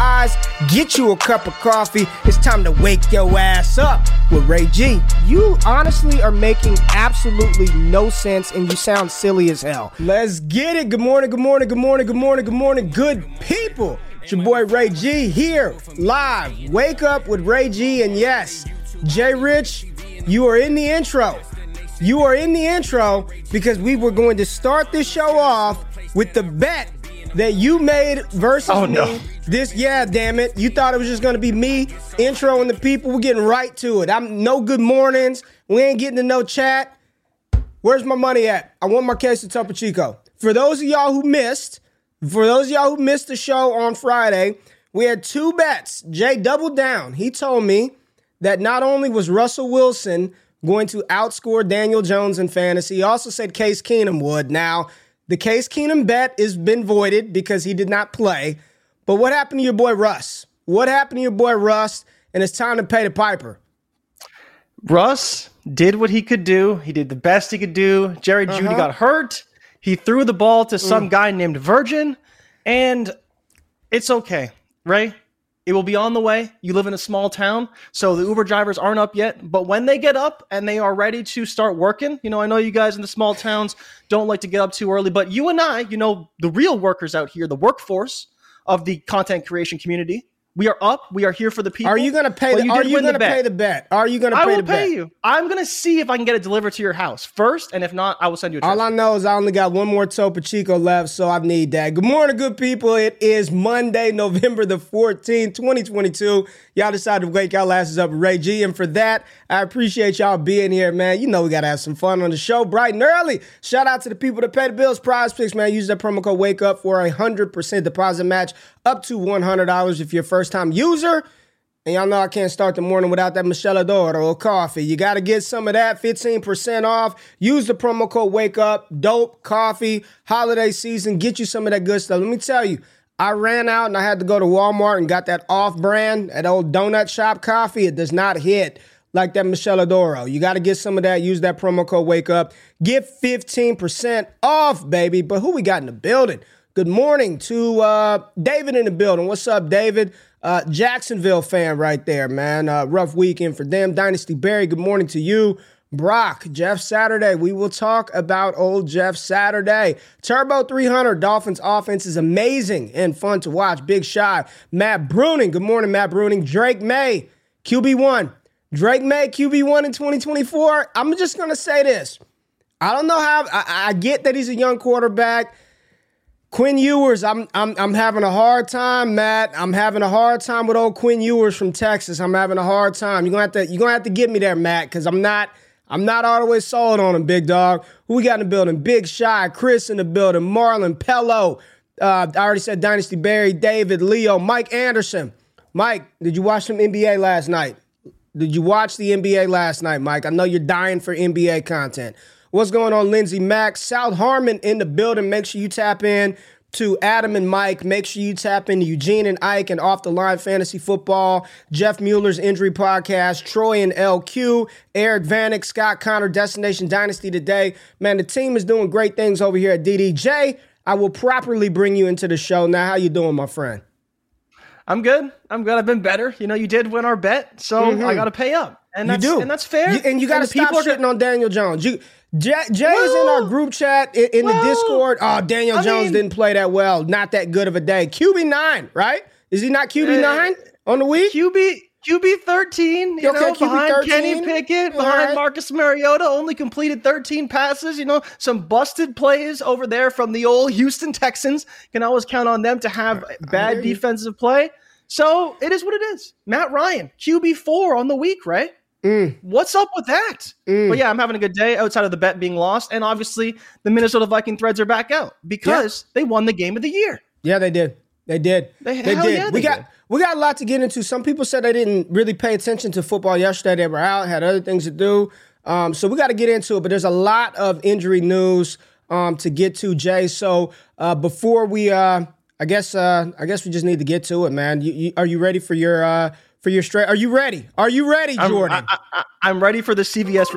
eyes. Get you a cup of coffee. It's time to wake your ass up with Ray G. You honestly are making absolutely no sense and you sound silly as hell. Let's get it. Good morning, good morning, good morning, good morning, good morning, good people. It's your boy Ray G here, live. Wake up with Ray G. And yes, Jay Rich, you are in the intro. You are in the intro because we were going to start this show off with the bet that you made versus Oh, me. no. This, yeah, damn it. You thought it was just to be me introing the people. We're getting right to it. I'm no good mornings. We ain't getting to no chat. Where's my money at? I want my case of Topo Chico. For those of y'all who missed, for those of y'all who missed the show on Friday, we had two bets. Jay doubled down. He told me that not only was Russell Wilson going to outscore Daniel Jones in fantasy, he also said Case Keenum would. Now, the Case Keenum bet has been voided because he did not play. But what happened to your boy Russ? What happened to your boy Russ? And it's time to pay the piper. Russ did what he could do. He did the best he could do. Jerry Uh-huh. Jeudy got hurt. He threw the ball to some Mm. guy named Virgil, and it's okay, Ray. It will be on the way. You live in a small town, so the Uber drivers aren't up yet. But when they get up and they are ready to start working, you know, I know you guys in the small towns don't like to get up too early, but you and I, you know, the real workers out here, the workforce of the content creation community, we are up. We are here for the people. Are you going to pay? Well, The, are you going to pay the bet? Are you going to I pay will the bet? pay you. I'm gonna see if I can get it delivered to your house first, and if not, I will send you a. All. I know is I only got one more Topo Chico left, so I need that. Good morning, good people. It is Monday, November the 14th, 2022. Y'all decided to wake y'all asses up Ray G. And for that, I appreciate y'all being here, man. You know we got to have some fun on the show bright and early. Shout out to the people that pay the bills. PrizePicks, man. Use that promo code WAKE UP for a 100% deposit match up to $100 if you're a first time user. And y'all know I can't start the morning without that Miscela d'Oro coffee. You got to get some of that, 15% off. Use the promo code WAKE UP. Dope coffee, holiday season. Get you some of that good stuff. Let me tell you, I ran out and I had to go to Walmart and got that off brand, that old donut shop coffee. It does not hit like that Miscela d'Oro. You got to get some of that. Use that promo code WAKE UP. Get 15% off, baby. But who we got in the building? Good morning to uh, David in the building. What's up, David? Uh, Jacksonville fan right there, man. Uh, rough weekend for them. Dynasty Barry, good morning to you. Brock, Jeff Saturday. We will talk about old Jeff Saturday. Turbo 300, Dolphins offense is amazing and fun to watch. Big shot. Matt Bruning, good morning, Matt Bruning. Drake Maye, QB1. Drake Maye, QB1 in 2024. I'm just going to say this. I don't know how, I, I get that he's a young quarterback. Quinn Ewers, I'm I'm I'm having a hard time, Matt. I'm having a hard time with old Quinn Ewers from Texas. I'm having a hard time. You're gonna have to you're gonna have to get me there, Matt, because I'm not I'm not always sold on him, big dog. Who we got in the building? Big Shy, Chris in the building, Marlon Pello. Uh, I already said Dynasty Barry, David, Leo, Mike Anderson. Mike, did you watch some NBA last night? Did you watch the NBA last night, Mike? I know you're dying for NBA content. What's going on, Lindsey Max? South Harmon in the building. Make sure you tap in to Adam and Mike. Make sure you tap into Eugene and Ike and Off the Line Fantasy Football, Jeff Mueller's Injury Podcast, Troy and LQ, Eric Vanek, Scott Connor, Destination Dynasty today. Man, the team is doing great things over here at DDJ. I will properly bring you into the show. Now, how you doing, my friend? I'm good. I'm good. I've been better. You know, you did win our bet, so mm-hmm. I got to pay up. And you that's, do. And that's fair. You, and you got to stop shitting gonna... on Daniel Jones. You, Jay, Jay is in our group chat in, in the Discord. Oh, Daniel I Jones mean, didn't play that well. Not that good of a day. QB nine, right? Is he not QB nine uh, on the week? QB QB thirteen. You okay, know, QB behind 13? Kenny Pickett, behind right. Marcus Mariota, only completed thirteen passes. You know, some busted plays over there from the old Houston Texans. Can always count on them to have bad defensive play. So it is what it is. Matt Ryan, QB four on the week, right? Mm. What's up with that? Mm. But yeah, I'm having a good day outside of the bet being lost. And obviously, the Minnesota Viking threads are back out because yeah. they won the game of the year. Yeah, they did. They did. They, they did. Yeah, we got did. we got a lot to get into. Some people said they didn't really pay attention to football yesterday. They were out, had other things to do. Um, so we got to get into it. But there's a lot of injury news um, to get to, Jay. So uh, before we, uh, I guess, uh, I guess we just need to get to it, man. You, you, are you ready for your uh, for your straight? Are you ready? Are you ready, Jordan? I'm, I, I, I'm ready for the CVS.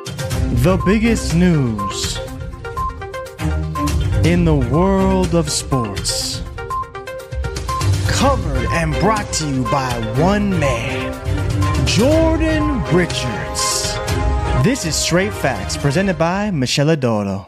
The biggest news in the world of sports. Covered and brought to you by one man, Jordan Richards. This is Straight Facts, presented by Miscela d'Oro.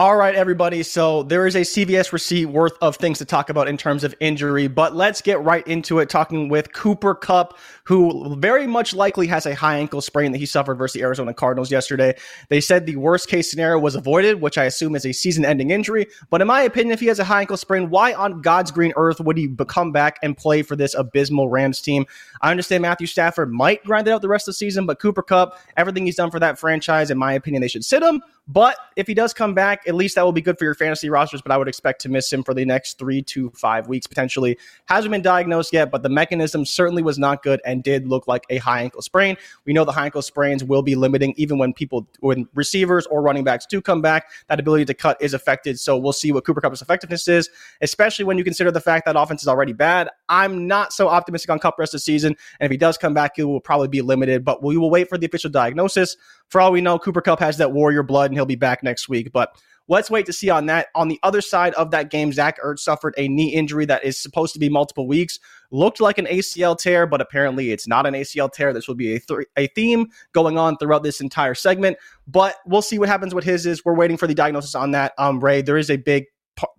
All right, everybody. So there is a CVS receipt worth of things to talk about in terms of injury, but let's get right into it. Talking with Cooper Kupp, who very much likely has a high ankle sprain that he suffered versus the Arizona Cardinals yesterday. They said the worst case scenario was avoided, which I assume is a season ending injury. But in my opinion, if he has a high ankle sprain, why on God's green earth would he come back and play for this abysmal Rams team? I understand Matthew Stafford might grind it out the rest of the season, but Cooper Kupp, everything he's done for that franchise, in my opinion, they should sit him. But if he does come back, at least that will be good for your fantasy rosters. But I would expect to miss him for the next three to five weeks potentially. Hasn't been diagnosed yet, but the mechanism certainly was not good and did look like a high ankle sprain. We know the high ankle sprains will be limiting even when people, when receivers or running backs do come back. That ability to cut is affected. So we'll see what Cooper Kupp's effectiveness is, especially when you consider the fact that offense is already bad. I'm not so optimistic on Kupp rest of the season. And if he does come back, he will probably be limited. But we will wait for the official diagnosis. For all we know, Cooper Kupp has that warrior blood and he'll be back next week. But let's wait to see on that. On the other side of that game, Zach Ertz suffered a knee injury that is supposed to be multiple weeks. Looked like an ACL tear, but apparently it's not an ACL tear. This will be a, th- a theme going on throughout this entire segment. But we'll see what happens with his is. We're waiting for the diagnosis on that. Um, Ray, there is a big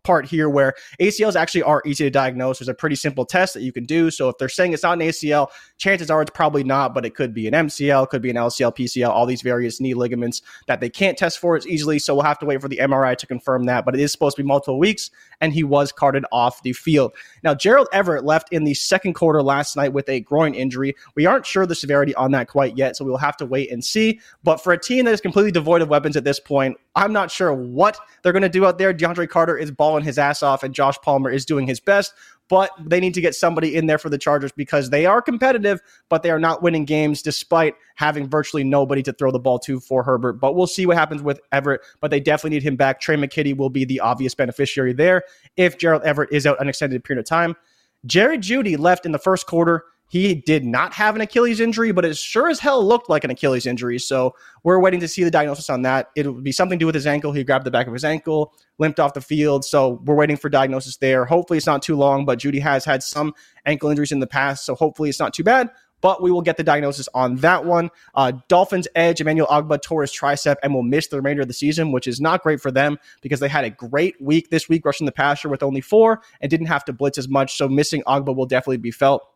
part here where ACLs actually are easy to diagnose. There's a pretty simple test that you can do. So if they're saying it's not an ACL, chances are it's probably not, but it could be an MCL, could be an LCL, PCL, all these various knee ligaments that they can't test for as easily. So we'll have to wait for the MRI to confirm that. But it is supposed to be multiple weeks, and he was carted off the field. Now, Gerald Everett left in the second quarter last night with a groin injury. We aren't sure the severity on that quite yet, so we'll have to wait and see. But for a team that is completely devoid of weapons at this point, I'm not sure what they're going to do out there. DeAndre Carter is balling his ass off, and Josh Palmer is doing his best. But they need to get somebody in there for the Chargers because they are competitive, but they are not winning games despite having virtually nobody to throw the ball to for Herbert. But we'll see what happens with Everett. But they definitely need him back. Trey McKitty will be the obvious beneficiary there if Gerald Everett is out an extended period of time. Jerry Jeudy left in the first quarter. He did not have an Achilles injury, but it sure as hell looked like an Achilles injury. So we're waiting to see the diagnosis on that. It would be something to do with his ankle. He grabbed the back of his ankle, limped off the field. So we're waiting for diagnosis there. Hopefully it's not too long, but Jeudy has had some ankle injuries in the past. So hopefully it's not too bad but we will get the diagnosis on that one. Uh, Dolphins edge Emmanuel Ogbah tore his tricep and will miss the remainder of the season, which is not great for them because they had a great week this week rushing the passer with only four and didn't have to blitz as much. So missing Ogbah will definitely be felt.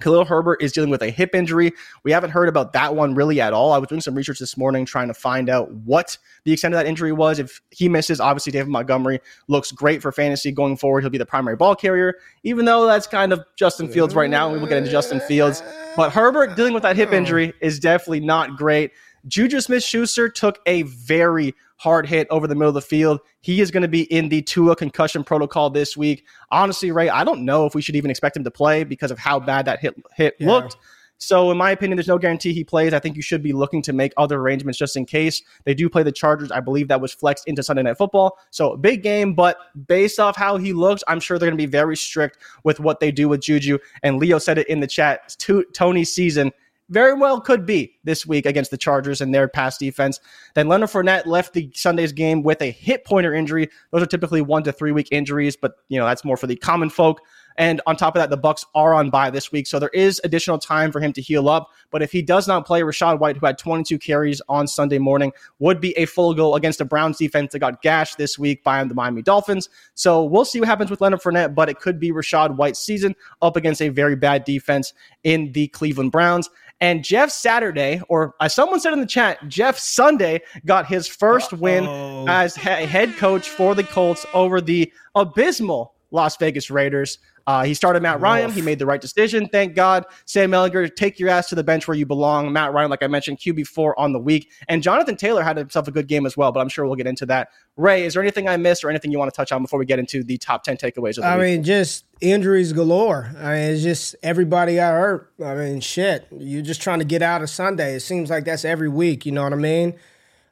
Khalil Herbert is dealing with a hip injury. We haven't heard about that one really at all. I was doing some research this morning trying to find out what the extent of that injury was. If he misses, obviously David Montgomery looks great for fantasy going forward. He'll be the primary ball carrier, even though that's kind of Justin Fields right now. We will get into Justin Fields. But Herbert dealing with that hip injury is definitely not great. Juju Smith Schuster took a very hard hit over the middle of the field. He is going to be in the Tua concussion protocol this week. Honestly, Ray, I don't know if we should even expect him to play because of how bad that hit hit yeah. looked. So, in my opinion, there's no guarantee he plays. I think you should be looking to make other arrangements just in case they do play the Chargers. I believe that was flexed into Sunday Night Football. So, big game, but based off how he looks, I'm sure they're going to be very strict with what they do with Juju. And Leo said it in the chat Toney's season very well could be this week against the Chargers and their pass defense. Then Leonard Fournette left the Sunday's game with a hip pointer injury. Those are typically one to three week injuries, but you know that's more for the common folk. And on top of that, the Bucs are on bye this week, so there is additional time for him to heal up. But if he does not play, Rachaad White, who had 22 carries on Sunday morning, would be a full goal against a Browns defense that got gashed this week by the Miami Dolphins. So we'll see what happens with Leonard Fournette, but it could be Rachaad White's season up against a very bad defense in the Cleveland Browns. And Jeff Saturday, or as someone said in the chat, Jeff Sunday got his 1st win as head coach for the Colts over the abysmal Las Vegas Raiders. Uh, he started Matt Ryan. He made the right decision. Thank God. Sam Ehlinger, take your ass to the bench where you belong. Matt Ryan, like I mentioned, QB4 on the week. And Jonathan Taylor had himself a good game as well, but I'm sure we'll get into that. Ray, is there anything I missed or anything you want to touch on before we get into the top 10 takeaways of the I week? mean, just injuries galore. I mean, it's just everybody got hurt. I mean, shit. You're just trying to get out of Sunday. It seems like that's every week. You know what I mean?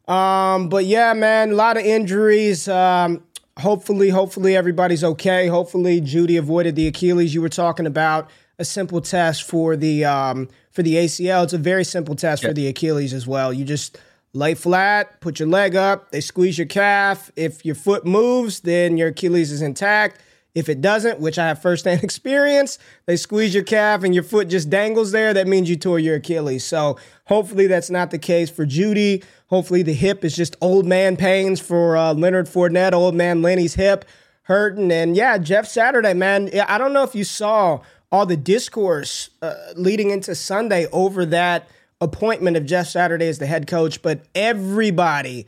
Um, but yeah, man, a lot of injuries. Um, hopefully, hopefully everybody's okay. Hopefully, Jeudy avoided the Achilles you were talking about. A simple test for the um, for the ACL. It's a very simple test yeah. for the Achilles as well. You just lay flat, put your leg up, they squeeze your calf. If your foot moves, then your Achilles is intact. If it doesn't, which I have firsthand experience, they squeeze your calf and your foot just dangles there. That means you tore your Achilles. So hopefully that's not the case for Jeudy. Hopefully the hip is just old man pains for uh, Leonard Fournette, old man Lenny's hip hurting. And yeah, Jeff Saturday, man. I don't know if you saw all the discourse uh, leading into Sunday over that appointment of Jeff Saturday as the head coach, but everybody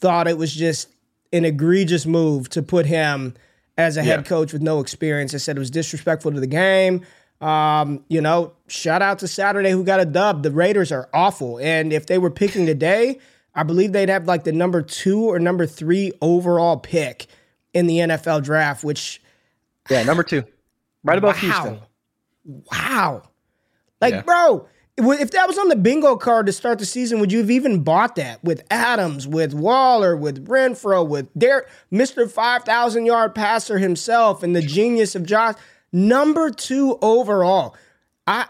thought it was just an egregious move to put him as a yeah. head coach with no experience. I said it was disrespectful to the game. Um, you know, shout out to Saturday who got a dub. The Raiders are awful. And if they were picking today, I believe they'd have like the number two or number three overall pick in the NFL draft, which Yeah, number two. Right above wow. Houston. Wow. Like, yeah. bro, if that was on the bingo card to start the season, would you have even bought that with Adams, with Waller, with Renfrow, with Derek, Mr. 5,000 yard passer himself, and the genius of Josh? Number two overall. I,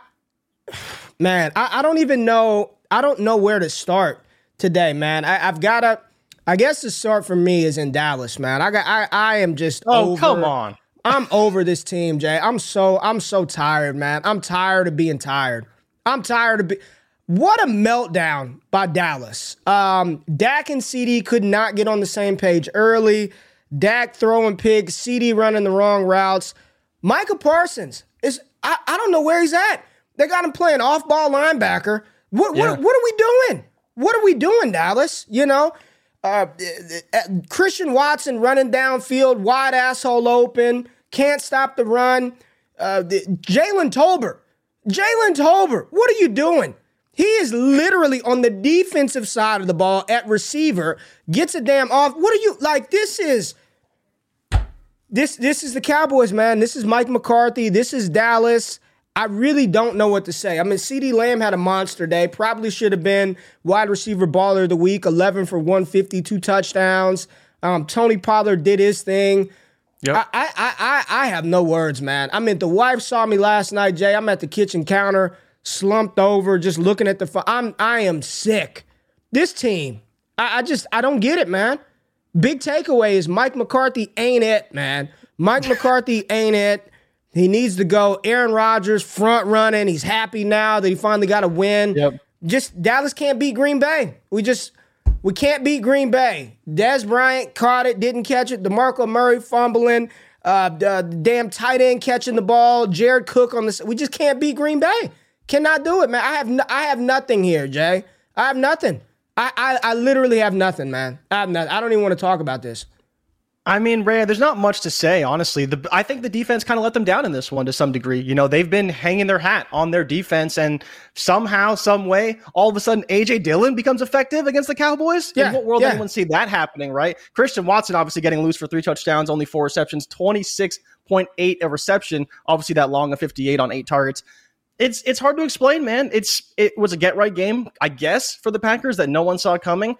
man, I, I don't even know. I don't know where to start today, man. I, have got to. I guess the start for me is in Dallas, man. I got. I, I am just. Oh over, come on! I'm over this team, Jay. I'm so. I'm so tired, man. I'm tired of being tired. I'm tired of be- what a meltdown by Dallas. Um, Dak and CeeDee could not get on the same page early. Dak throwing pigs, CeeDee running the wrong routes. Micah Parsons is I, I don't know where he's at. They got him playing off-ball linebacker. What, yeah. what, what are we doing? What are we doing, Dallas? You know, uh Christian Watson running downfield, wide asshole open, can't stop the run. Uh, Jalen Tolbert Jalen Tolbert, what are you doing? He is literally on the defensive side of the ball at receiver, gets a damn off. What are you like? This is this this is the Cowboys, man. This is Mike McCarthy. This is Dallas. I really don't know what to say. I mean, CeeDee Lamb had a monster day. Probably should have been wide receiver baller of the week, 11 for 150, two touchdowns. Um, Tony Pollard did his thing. Yep. I, I, I, I have no words, man. I mean, the wife saw me last night, Jay. I'm at the kitchen counter, slumped over, just looking at the. Fu- I'm, I am sick. This team, I, I just, I don't get it, man. Big takeaway is Mike McCarthy ain't it, man. Mike McCarthy ain't it. He needs to go. Aaron Rodgers front running. He's happy now that he finally got a win. Yep. Just Dallas can't beat Green Bay. We just we can't beat Green Bay. Dez Bryant caught it, didn't catch it. DeMarco Murray fumbling. Uh, the damn tight end catching the ball. Jared Cook on the. We just can't beat Green Bay. Cannot do it, man. I have no, I have nothing here, Jay. I have nothing. I, I I literally have nothing, man. I have nothing. I don't even want to talk about this. I mean, Ray, there's not much to say, honestly. The, I think the defense kind of let them down in this one to some degree. You know, they've been hanging their hat on their defense, and somehow, some way, all of a sudden, AJ Dillon becomes effective against the Cowboys. Yeah, in what world yeah. anyone see that happening, right? Christian Watson obviously getting loose for three touchdowns, only four receptions, 26.8 a reception. Obviously, that long of 58 on eight targets. it's it's hard to explain, man. It's it was a get right game, I guess, for the Packers that no one saw coming.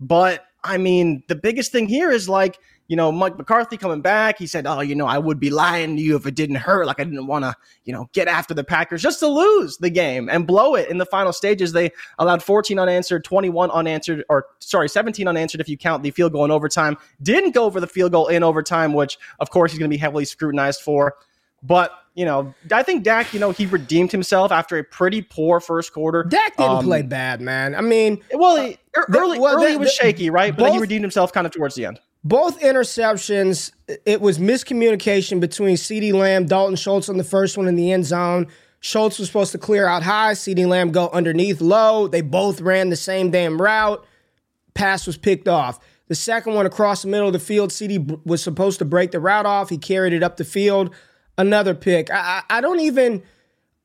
But I mean, the biggest thing here is like you know, Mike McCarthy coming back. He said, "Oh, you know, I would be lying to you if it didn't hurt. Like I didn't want to, you know, get after the Packers just to lose the game and blow it in the final stages. They allowed 14 unanswered, 21 unanswered, or sorry, 17 unanswered if you count the field goal in overtime. Didn't go for the field goal in overtime, which of course he's going to be heavily scrutinized for. But you know, I think Dak, you know, he redeemed himself after a pretty poor first quarter. Dak didn't um, play bad, man. I mean, well, he, early, well, early the, was shaky, right? But both, then he redeemed himself kind of towards the end both interceptions, it was miscommunication between CeeDee Lamb, Dalton Schultz on the first one in the end zone. Schultz was supposed to clear out high, CeeDee Lamb go underneath low. They both ran the same damn route. Pass was picked off. The second one across the middle of the field, CeeDee was supposed to break the route off. He carried it up the field. Another pick. I, I, I don't even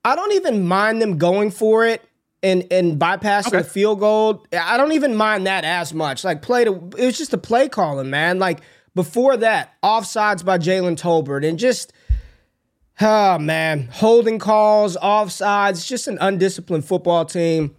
I don't even mind them going for it and and bypassing okay. the field goal. I don't even mind that as much. Like play to it was just a play calling, man. Like before that, offsides by Jalen Tolbert and just oh man, holding calls, offsides, just an undisciplined football team.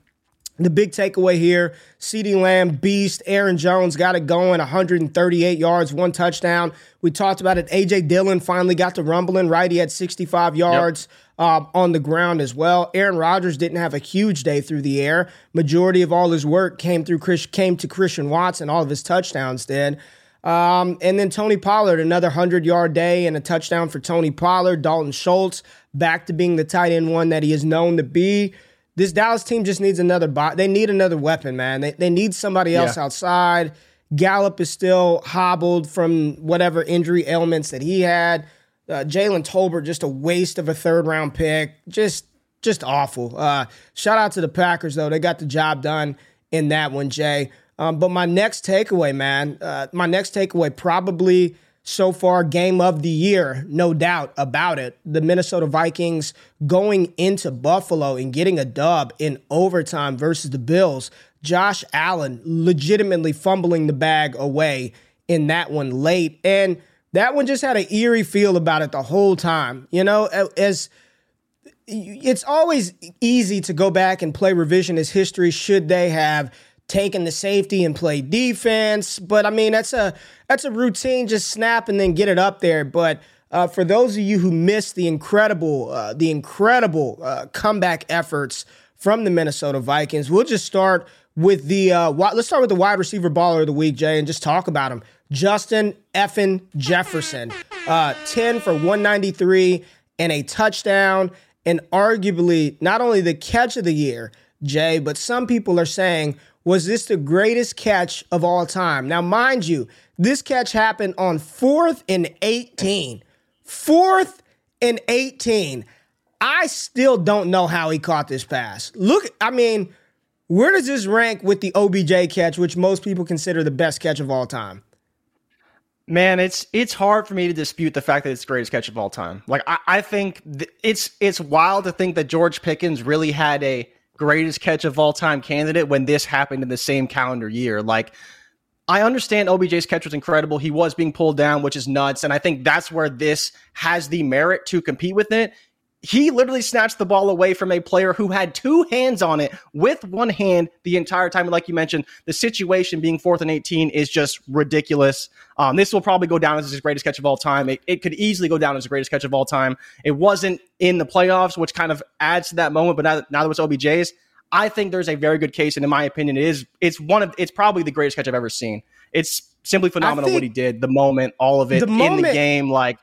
The big takeaway here CeeDee Lamb, beast. Aaron Jones got it going, 138 yards, one touchdown. We talked about it. A.J. Dillon finally got to rumbling, right? He had 65 yards. Yep uh, on the ground as well. Aaron Rodgers didn't have a huge day through the air. Majority of all his work came through Chris, came to Christian Watson. All of his touchdowns did. Um, and then Tony Pollard, another 100 yard day and a touchdown for Tony Pollard. Dalton Schultz back to being the tight end one that he is known to be. This Dallas team just needs another bot. They need another weapon, man. They, they need somebody else yeah. outside. Gallup is still hobbled from whatever injury ailments that he had. Uh, Jalen Tolbert, just a waste of a third round pick. Just just awful. Uh, shout out to the Packers though; they got the job done in that one, Jay. Um, but my next takeaway, man, uh, my next takeaway probably so far game of the year, no doubt about it. The Minnesota Vikings going into Buffalo and getting a dub in overtime versus the Bills. Josh Allen legitimately fumbling the bag away in that one late and that one just had an eerie feel about it the whole time. You know, as it's always easy to go back and play revisionist history should they have taken the safety and play defense. But I mean, that's a that's a routine. Just snap and then get it up there. But uh, for those of you who missed the incredible uh, the incredible uh, comeback efforts from the Minnesota Vikings, we'll just start with the uh, let's start with the wide receiver baller of the week, Jay, and just talk about him. Justin Effin Jefferson, uh, 10 for 193 and a touchdown, and arguably not only the catch of the year, Jay, but some people are saying, was this the greatest catch of all time? Now, mind you, this catch happened on fourth and 18. Fourth and 18. I still don't know how he caught this pass. Look, I mean, where does this rank with the OBJ catch, which most people consider the best catch of all time? Man, it's it's hard for me to dispute the fact that it's the greatest catch of all time. Like I, I think th- it's it's wild to think that George Pickens really had a greatest catch of all time candidate when this happened in the same calendar year. Like I understand OBJ's catch was incredible. He was being pulled down, which is nuts, and I think that's where this has the merit to compete with it he literally snatched the ball away from a player who had two hands on it with one hand the entire time. And like you mentioned, the situation being fourth and 18 is just ridiculous. Um, this will probably go down as his greatest catch of all time. It, it, could easily go down as the greatest catch of all time. It wasn't in the playoffs, which kind of adds to that moment. But now, now that it's OBJ's, I think there's a very good case. And in my opinion, it is, it's one of, it's probably the greatest catch I've ever seen. It's simply phenomenal what he did, the moment, all of it in the game. Like,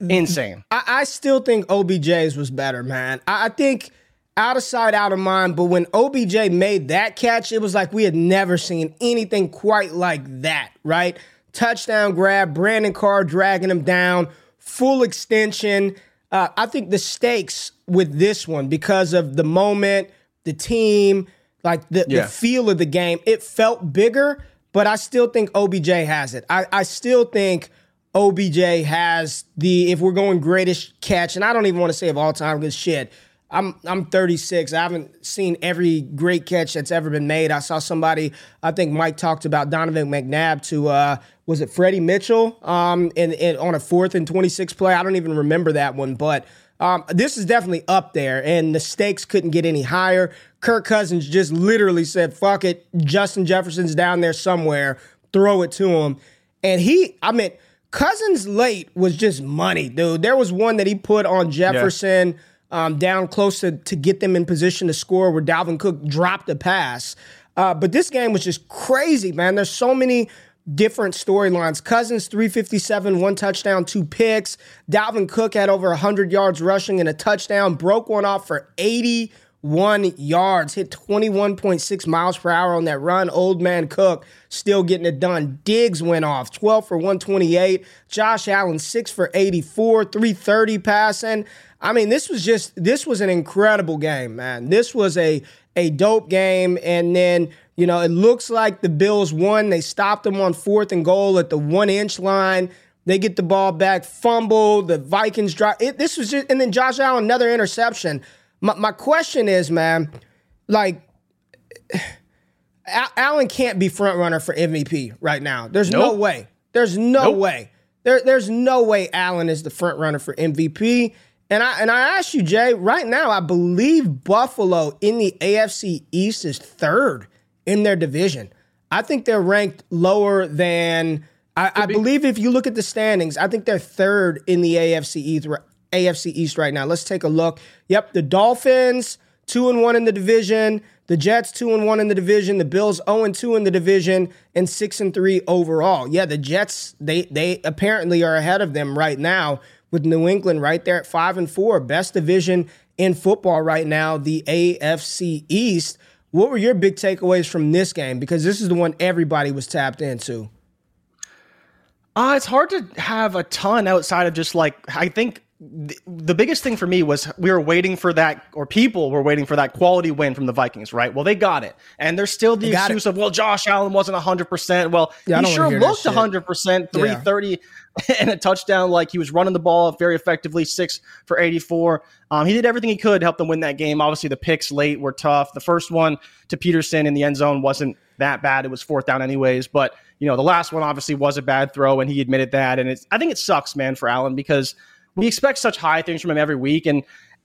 insane. I, I, still think OBJ's was better, man. I, I, think out of sight, out of mind. But when OBJ made that catch, it was like we had never seen anything quite like that, right? Touchdown grab, Brandon Carr dragging him down, full extension. Uh, I think the stakes with this one, because of the moment, the team, like the, yeah. the feel of the game, it felt bigger. But I still think OBJ has it. I, I still think OBJ has the if we're going greatest catch, and I don't even want to say of all time because shit. I'm I'm 36. I haven't seen every great catch that's ever been made. I saw somebody. I think Mike talked about Donovan McNabb to uh, was it Freddie Mitchell um, in, in on a fourth and 26 play. I don't even remember that one, but Um, this is definitely up there, and the stakes couldn't get any higher. Kirk Cousins just literally said, fuck it. Justin Jefferson's down there somewhere. Throw it to him. And he, I mean, Cousins late was just money, dude. There was one that he put on Jefferson yeah. um, down close to, to get them in position to score where Dalvin Cook dropped a pass. Uh, but this game was just crazy, man. There's so many different storylines. Cousins 357, one touchdown, two picks. Dalvin Cook had over 100 yards rushing and a touchdown, broke one off for 80 one yards, hit 21.6 miles per hour on that run. Old man Cook still getting it done. Diggs went off 12 for 128. Josh Allen 6 for 84, 330 passing. I mean, this was just this was an incredible game, man. This was a a dope game and then you know, it looks like the Bills won. They stopped them on fourth and goal at the one inch line. They get the ball back, fumble. The Vikings drop. It, this was just, and then Josh Allen another interception. My, my question is, man, like, Allen can't be front runner for MVP right now. There's nope. no way. There's no nope. way. There, there's no way Allen is the front runner for MVP. And I and I ask you, Jay, right now, I believe Buffalo in the AFC East is third in their division. I think they're ranked lower than I, I believe if you look at the standings, I think they're third in the AFC East AFC East right now. Let's take a look. Yep, the Dolphins two and one in the division. The Jets two and one in the division. The Bills zero oh and two in the division, and six and three overall. Yeah, the Jets they they apparently are ahead of them right now with New England right there at five and four, best division in football right now. The AFC East. What were your big takeaways from this game? Because this is the one everybody was tapped into. Uh, it's hard to have a ton outside of just like I think the biggest thing for me was we were waiting for that, or people were waiting for that quality win from the Vikings, right? Well, they got it. And there's still the excuse it. of, well, Josh Allen wasn't 100%. Well, yeah, he sure looked 100%, 330 yeah. and a touchdown. Like he was running the ball very effectively, six for 84. Um, he did everything he could to help them win that game. Obviously, the picks late were tough. The first one to Peterson in the end zone wasn't that bad. It was fourth down, anyways. But, you know, the last one obviously was a bad throw, and he admitted that. And it's, I think it sucks, man, for Allen because – we expect such high things from him every week, and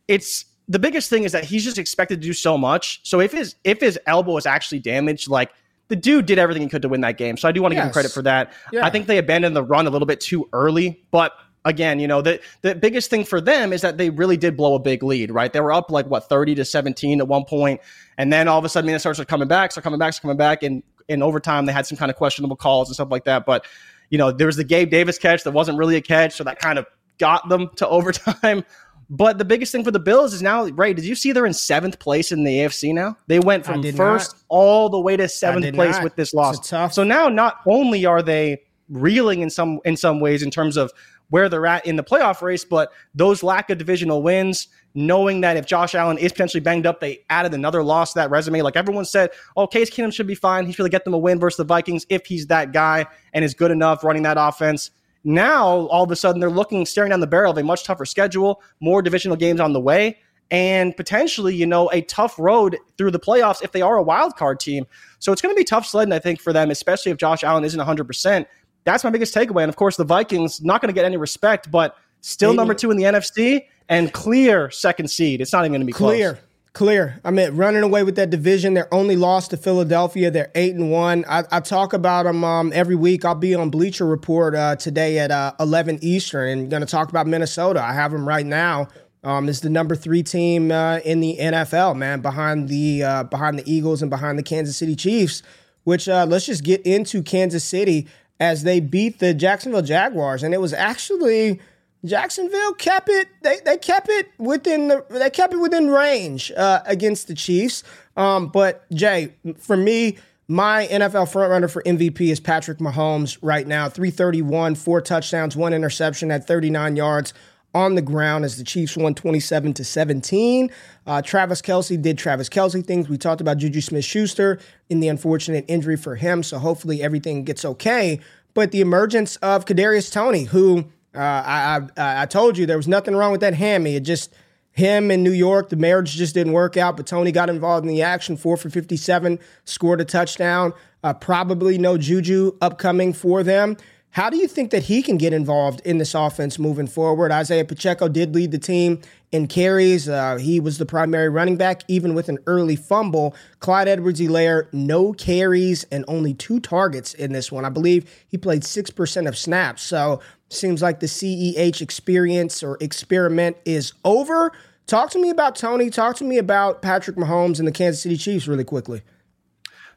it's the biggest thing is that he's just expected to do so much. So if his if his elbow is actually damaged, like the dude did everything he could to win that game. So I do want to yes. give him credit for that. Yeah. I think they abandoned the run a little bit too early, but again, you know, the the biggest thing for them is that they really did blow a big lead, right? They were up like what 30 to 17 at one point, and then all of a sudden Minnesota started coming back, start coming back, start coming back, and in overtime they had some kind of questionable calls and stuff like that. But you know, there was the Gabe Davis catch that wasn't really a catch, so that kind of got them to overtime. But the biggest thing for the Bills is now, Ray, did you see they're in seventh place in the AFC now? They went from first not. all the way to seventh place not. with this loss. So now not only are they reeling in some in some ways in terms of where they're at in the playoff race, but those lack of divisional wins, knowing that if Josh Allen is potentially banged up, they added another loss to that resume. Like everyone said, oh, Case Keenum should be fine. He's going to get them a win versus the Vikings if he's that guy and is good enough running that offense. Now, all of a sudden, they're looking, staring down the barrel of a much tougher schedule, more divisional games on the way, and potentially, you know, a tough road through the playoffs if they are a wild card team. So it's going to be tough sledding, I think, for them, especially if Josh Allen isn't 100%. That's my biggest takeaway. And of course, the Vikings, not going to get any respect, but still number two in the NFC and clear second seed. It's not even going to be clear. Close. Clear. I mean, running away with that division. They're only lost to Philadelphia. They're eight and one. I, I talk about them um, every week. I'll be on Bleacher Report uh, today at uh, eleven Eastern, and going to talk about Minnesota. I have them right now. Um, is the number three team uh, in the NFL, man, behind the uh, behind the Eagles and behind the Kansas City Chiefs. Which uh, let's just get into Kansas City as they beat the Jacksonville Jaguars, and it was actually Jacksonville kept it. They they kept it within the they kept it within range uh, against the Chiefs. Um, but Jay, for me, my NFL frontrunner for MVP is Patrick Mahomes right now. 331, four touchdowns, one interception at 39 yards on the ground as the Chiefs won 27 to 17. Uh, Travis Kelce did Travis Kelce things. We talked about Juju Smith Schuster in the unfortunate injury for him. So hopefully everything gets okay. But the emergence of Kadarius Toney, who uh, I, I I told you there was nothing wrong with that hammy. It just him in New York, the marriage just didn't work out. But Toney got involved in the action, four for fifty-seven, scored a touchdown. Uh, probably no Juju upcoming for them. How do you think that he can get involved in this offense moving forward? Isaiah Pacheco did lead the team in carries. Uh, he was the primary running back, even with an early fumble. Clyde Edwards Helaire, no carries and only two targets in this one. I believe he played 6% of snaps. So seems like the CEH experience or experiment is over. Talk to me about Toney. Talk to me about Patrick Mahomes and the Kansas City Chiefs really quickly.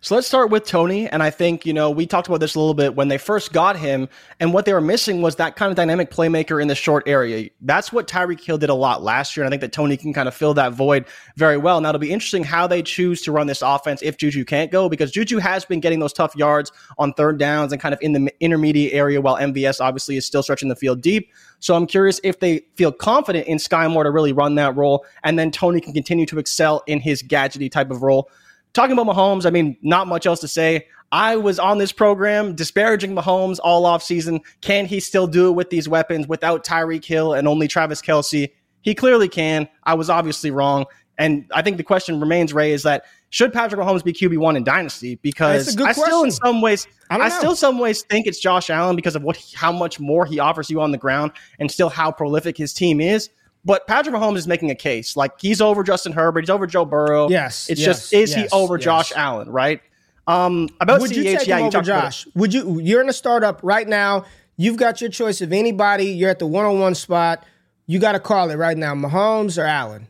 So let's start with Toney. And I think, you know, we talked about this a little bit when they first got him. And what they were missing was that kind of dynamic playmaker in the short area. That's what Tyreek Hill did a lot last year. And I think that Toney can kind of fill that void very well. Now, it'll be interesting how they choose to run this offense if Juju can't go, because Juju has been getting those tough yards on third downs and kind of in the intermediate area, while MVS obviously is still stretching the field deep. So I'm curious if they feel confident in Skyy Moore to really run that role. And then Toney can continue to excel in his gadgety type of role talking about Mahomes, I mean, not much else to say. I was on this program disparaging Mahomes all off season. Can he still do it with these weapons without Tyreek Hill and only Travis Kelce? He clearly can. I was obviously wrong. And I think the question remains, Ray, is that should Patrick Mahomes be QB one in Dynasty? Because I still, in some ways, I, I still, some ways, think it's Josh Allen because of what how much more he offers you on the ground, and still how prolific his team is. But Patrick Mahomes is making a case. Like he's over Justin Herbert, he's over Joe Burrow. Yes. It's yes, just is yes, he over yes. Josh Allen, right? Um about Would CEH, you take yeah, him you over. Josh? Would you? You're in a startup right now. You've got your choice of anybody. You're at the one-on-one spot. You got to call it right now: Mahomes or Allen.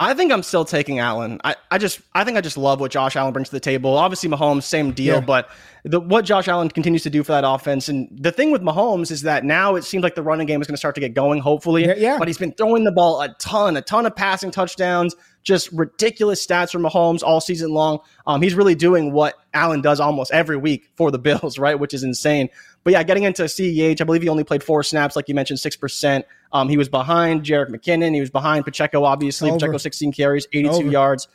I think I'm still taking Allen. I, I just I think I just love what Josh Allen brings to the table. Obviously Mahomes, same deal, Yeah. but the, what Josh Allen continues to do for that offense. And the thing with Mahomes is that now it seems like the running game is going to start to get going, hopefully. Yeah, yeah. But he's been throwing the ball a ton, a ton of passing touchdowns, just ridiculous stats from Mahomes all season long. Um, he's really doing what Allen does almost every week for the Bills, right? Which is insane. But yeah, getting into CEH, I believe he only played four snaps, like you mentioned, six percent. Um, he was behind Jerick McKinnon. He was behind Pacheco, obviously. Over. Pacheco 16 carries, 82 Over. yards.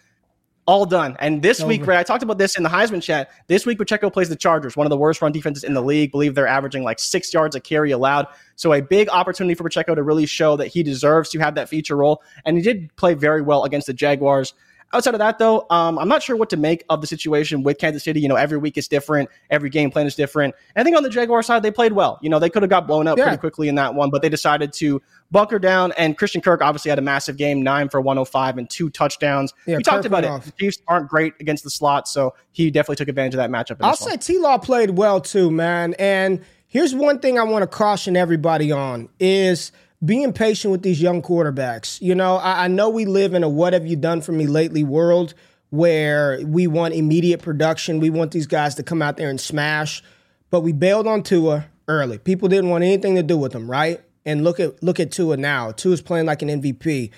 All done. And this week, Ray, I talked about this in the Heisman chat. This week, Pacheco plays the Chargers, one of the worst run defenses in the league. believe they're averaging like six yards a carry allowed. So a big opportunity for Pacheco to really show that he deserves to have that feature role. And he did play very well against the Jaguars. Outside of that, though, um, I'm not sure what to make of the situation with Kansas City. You know, every week is different, every game plan is different. And I think on the Jaguar side, they played well. You know, they could have got blown up Yeah. pretty quickly in that one, but they decided to bunker down. And Christian Kirk obviously had a massive game, nine for 105 and two touchdowns. Yeah, we talked about it. off. The Chiefs aren't great against the slot, so he definitely took advantage of that matchup. I'll say T Law played well too, man. And here's one thing I want to caution everybody on is being patient with these young quarterbacks. You know, I, I know we live in a what have you done for me lately world where we want immediate production. We want these guys to come out there and smash. But we bailed on Tua early. People didn't want anything to do with him, right? And look at look at Tua now. Tua's playing like an MVP.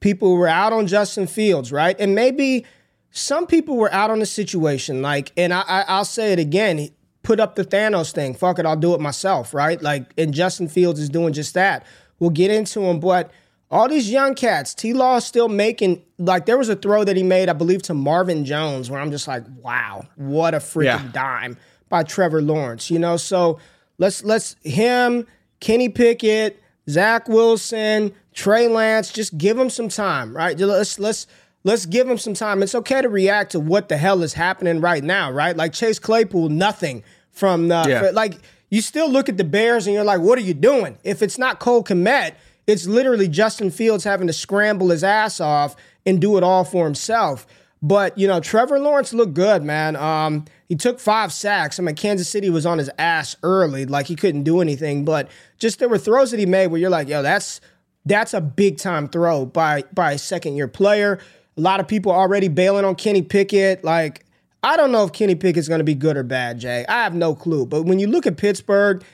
People were out on Justin Fields, right? And maybe some people were out on the situation, like, and I, I I'll say it again. Put up the Thanos thing. Fuck it, I'll do it myself, right? Like, and Justin Fields is doing just that. We'll get into him, but all these young cats, T Law is still making like there was a throw that he made, I believe, to Marvin Jones, where I'm just like, wow, what a freaking Yeah. dime by Trevor Lawrence, you know. So let's let's him, Kenny Pickett, Zach Wilson, Trey Lance, just give them some time, right? Let's let's let's give them some time. It's okay to react to what the hell is happening right now, right? Like Chase Claypool, nothing from the Yeah. like you still look at the Bears and you're like, what are you doing? If it's not Cole Kmet, it's literally Justin Fields having to scramble his ass off and do it all for himself. But you know, Trevor Lawrence looked good, man. Um, he took five sacks. I mean, Kansas City was on his ass early, like he couldn't do anything. But just there were throws that he made where you're like, yo, that's that's a big time throw by by a second year player. A lot of people already bailing on Kenny Pickett. Like, I don't know if Kenny Pickett's going to be good or bad, Jay. I have no clue. But when you look at Pittsburgh,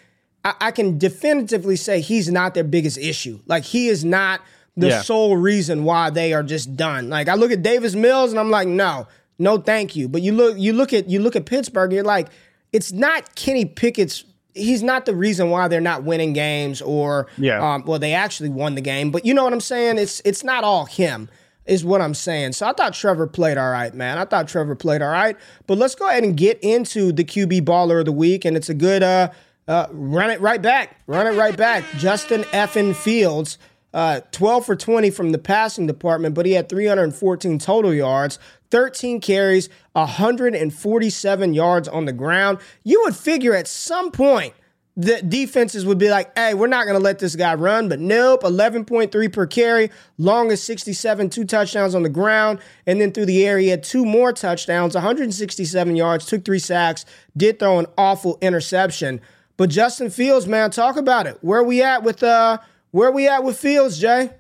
I, I can definitively say he's not their biggest issue. Like, he is not the Yeah. sole reason why they are just done. Like, I look at Davis Mills and I'm like, no, no, thank you. But you look, you look at you look at Pittsburgh, and you're like, it's not Kenny Pickett's. He's not the reason why they're not winning games, or Yeah. um, well, they actually won the game. But you know what I'm saying? It's it's not all him, is what I'm saying. So I thought Trevor played all right, man. I thought Trevor played all right. But let's go ahead and get into the QB baller of the week, and it's a good uh, uh, run it right back, run it right back. Justin Effin Fields. Uh, 12 for 20 from the passing department, but he had 314 total yards, 13 carries, 147 yards on the ground. You would figure at some point the defenses would be like, hey, we're not going to let this guy run. But nope, 11.3 per carry, longest 67, two touchdowns on the ground. And then through the air, he had two more touchdowns, 167 yards, took three sacks, did throw an awful interception. But Justin Fields, man, talk about it. Where we at with uh where we at with Fields, Jay?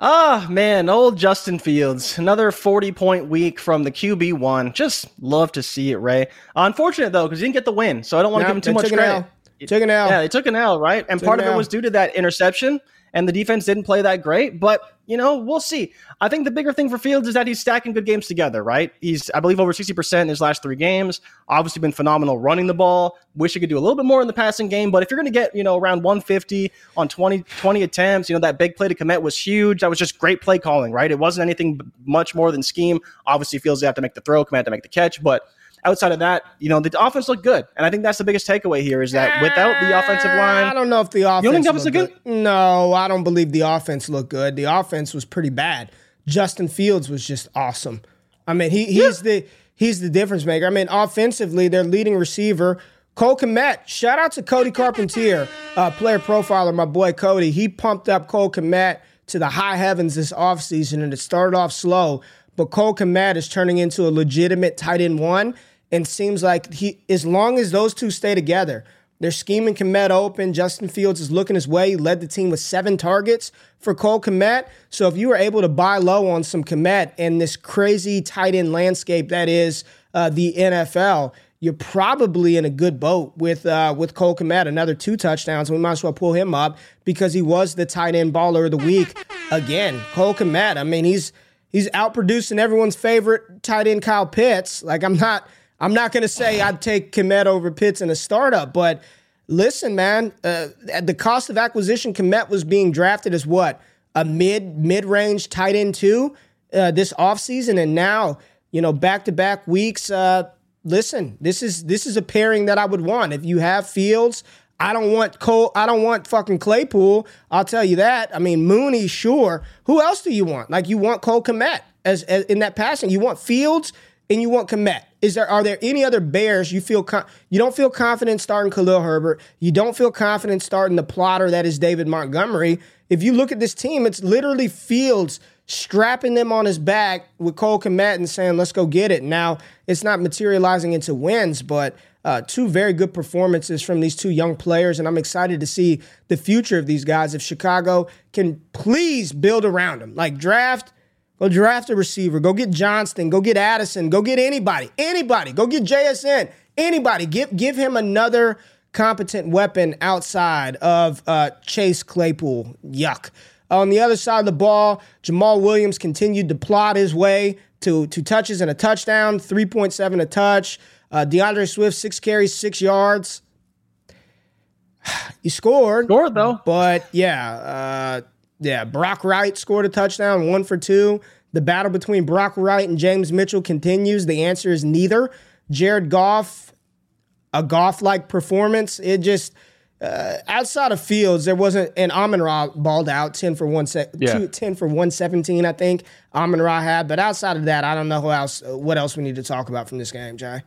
Ah, man, old Justin Fields. Another 40 point week from the QB1. Just love to see it, Ray. Unfortunate, though, because he didn't get the win. So I don't want to give him too much credit. Took an L. Yeah, they took an L, right? And took part of it was due to that interception and the defense didn't play that great. But you know, we'll see. I think the bigger thing for Fields is that he's stacking good games together, right? He's, I believe, over 60% in his last three games. Obviously, been phenomenal running the ball. Wish he could do a little bit more in the passing game. But if you're going to get, you know, around 150 on 20, 20 attempts, you know, that big play to Kmet was huge. That was just great play calling, right? It wasn't anything much more than scheme. Obviously, Fields have to make the throw, Kmet to make the catch. But outside of that, you know, the offense looked good. And I think that's the biggest takeaway here is that without the offensive line. I don't know if the offense. You don't think the offense looked good? good? No, I don't believe the offense looked good. The offense was pretty bad. Justin Fields was just awesome. I mean, he he's yeah. the he's the difference maker. I mean, offensively, their leading receiver, Cole Kmet. Shout out to Cody Carpentier, uh, player profiler, my boy Cody. He pumped up Cole Kmet to the high heavens this offseason, and it started off slow. But Cole Kmet is turning into a legitimate tight end one, and seems like he, as long as those two stay together, they're scheming Kmet open. Justin Fields is looking his way. He led the team with seven targets for Cole Kmet. So if you were able to buy low on some Kmet in this crazy tight end landscape that is uh, the NFL, you're probably in a good boat with uh, with Cole Kmet. Another two touchdowns. We might as well pull him up because he was the tight end baller of the week again. Cole Kmet. I mean, he's he's outproducing everyone's favorite tight end Kyle Pitts. Like I'm not I'm not going to say I'd take Kmet over Pitts in a startup, but listen, man, uh, the cost of acquisition, Kmet was being drafted as what? A mid mid range tight end two uh, this offseason. And now, you know, back to back weeks. Uh, listen, this is this is a pairing that I would want. If you have Fields, I don't want Cole. I don't want fucking Claypool. I'll tell you that. I mean, Mooney, sure. Who else do you want? Like you want Cole Kmet as, as in that passing. You want Fields and you want Kmet. Is there are there any other Bears you feel you don't feel confident starting Khalil Herbert? You don't feel confident starting the plotter that is David Montgomery. If you look at this team, it's literally Fields strapping them on his back with Cole Kmet and saying, "Let's go get it." Now it's not materializing into wins, but uh, two very good performances from these two young players, and I'm excited to see the future of these guys. If Chicago can please build around them, like draft Go draft a receiver. Go get Johnston. Go get Addison. Go get anybody. Anybody. Go get JSN. Anybody. Give give him another competent weapon outside of uh, Chase Claypool. Yuck. On the other side of the ball, Jamaal Williams continued to plot his way to two touches and a touchdown, 3.7 a touch. Uh, D'Andre Swift, six carries, six yards. He scored. Scored, though. But yeah, uh, yeah, Brock Wright scored a touchdown, one for two. The battle between Brock Wright and James Mitchell continues. The answer is neither. Jared Goff, a Goff like performance. It just, uh, outside of Fields, there wasn't, and Amon Ra balled out 10 for, one se- yeah. two, 10 for 117, I think Amon Ra had. But outside of that, I don't know who else, what else we need to talk about from this game, Jay.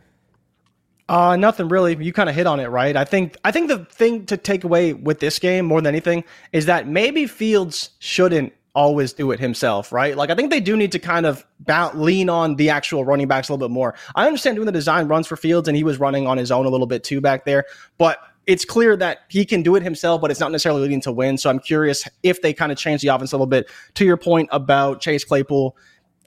Uh, nothing really. You kind of hit on it, right? I think I think the thing to take away with this game more than anything is that maybe Fields shouldn't always do it himself, right? Like I think they do need to kind of bout, lean on the actual running backs a little bit more. I understand doing the design runs for Fields and he was running on his own a little bit too back there, but it's clear that he can do it himself, but it's not necessarily leading to win. So I'm curious if they kind of change the offense a little bit. To your point about Chase Claypool,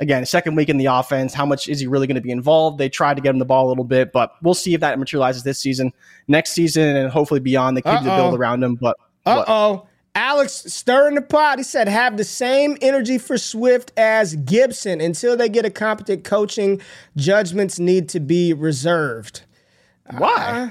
again, second week in the offense. How much is he really going to be involved? They tried to get him the ball a little bit, but we'll see if that materializes this season, next season, and hopefully beyond. They keep the build around him. But uh oh. Alex stirring the pot. He said, have the same energy for Swift as Gibson. Until they get a competent coaching, judgments need to be reserved. Why? Uh,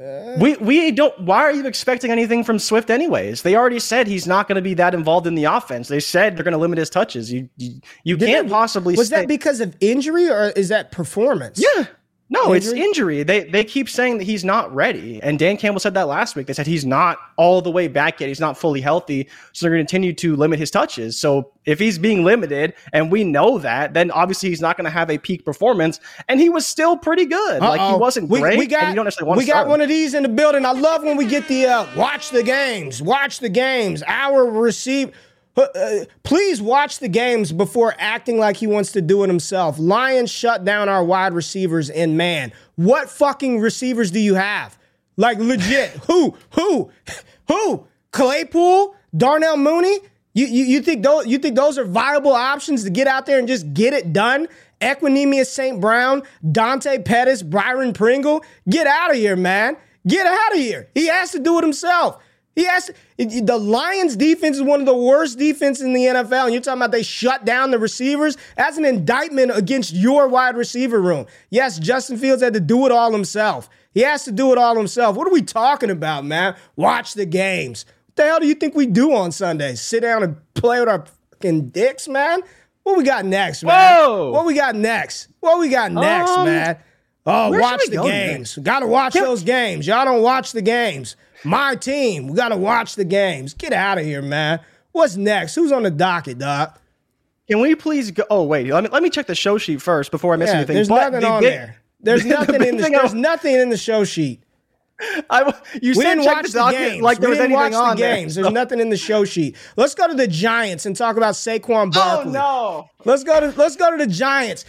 we uh. we don't. Why are you expecting anything from Swift anyways? They already said he's not going to be that involved in the offense. They said they're going to limit his touches. You you, you can't possibly. Was stay- that because of injury or is that performance? Yeah, No, it's Injury? injury. They they keep saying that he's not ready, and Dan Campbell said that last week. They said he's not all the way back yet. He's not fully healthy, so they're going to continue to limit his touches. So if he's being limited, and we know that, then obviously he's not going to have a peak performance. And he was still pretty good. Like he wasn't we, great. We got, and you don't necessarily want we got one of these in the building. I love when we get the uh, watch the games, watch the games. Our receive. Uh, uh, please watch the games before acting like he wants to do it himself. Lions shut down our wide receivers, and man, what fucking receivers do you have? Like legit, who, who, who? Claypool, Darnell Mooney. You, you you think those you think those are viable options to get out there and just get it done? Equanimeous St. Brown, Dante Pettis, Byron Pringle. Get out of here, man. Get out of here. He has to do it himself. He has the Lions defense is one of the worst defenses in the NFL. And you're talking about they shut down the receivers? That's an indictment against your wide receiver room. Yes, Justin Fields had to do it all himself. He has to do it all himself. What are we talking about, man? Watch the games. What the hell do you think we do on Sundays? Sit down and play with our fucking dicks, man? What we got next, man? Whoa! What we got next? What we got next, Um, man? Oh, watch the games. Gotta watch those games. Y'all don't watch the games. My team, we gotta watch the games. Get out of here, man. What's next? Who's on the docket, doc? Can we please go? Oh wait, let me let me check the show sheet first before I miss Yeah, anything. there's But nothing the on big- there. There's the nothing big in the there's nothing in the show sheet. I, you We said didn't check watch the the docket games. like there we was didn't anything watch on the there. games. There's nothing in the show sheet. Let's go to the Giants and talk about Saquon oh, Barkley. Oh no! Let's go to let's go to the Giants.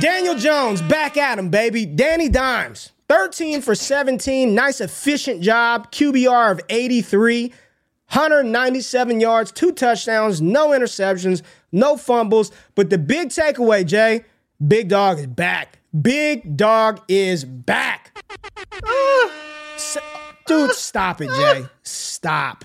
Daniel Jones back at him, baby. Danny Dimes, 13 for 17. Nice efficient job. QBR of 83. 197 yards, two touchdowns, no interceptions, no fumbles. But the big takeaway, Jay, Big Dog is back. Big Dog is back. Dude, stop it, Jay. Stop.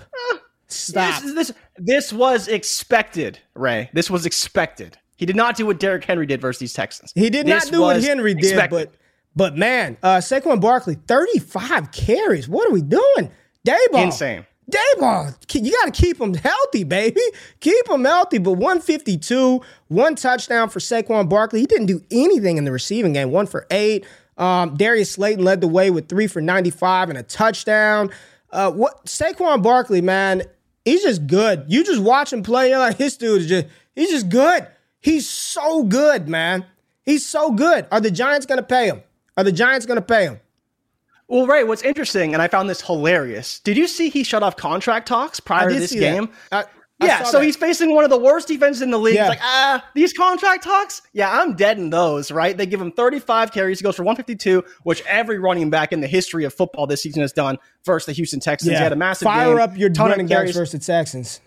Stop. This, this this was expected, Ray. This was expected. He did not do what Derrick Henry did versus these Texans. He did This not do what Henry did, expected. but but man, uh Saquon Barkley, 35 carries. What are we doing? Daboll. Insane. Daboll, you got to keep him healthy, baby. Keep him healthy. But 152, one touchdown for Saquon Barkley. He didn't do anything in the receiving game. One for eight. Um, Darius Slayton led the way with three for 95 and a touchdown. Uh, what Saquon Barkley, man, he's just good. You just watch him play, you're like, this dude is just, he's just good. He's so good, man. He's so good. Are the Giants going to pay him? Are the Giants going to pay him? Well, Ray, what's interesting, and I found this hilarious. Did you see he shut off contract talks prior to this game? I- I yeah, so that. he's facing one of the worst defenses in the league. Yeah. He's like, ah, these contract talks? Yeah, I'm dead in those, right? They give him 35 carries. He goes for 152, which every running back in the history of football this season has done versus the Houston Texans. He had a massive Fire game, up your ton of running backs carries. versus the Texans.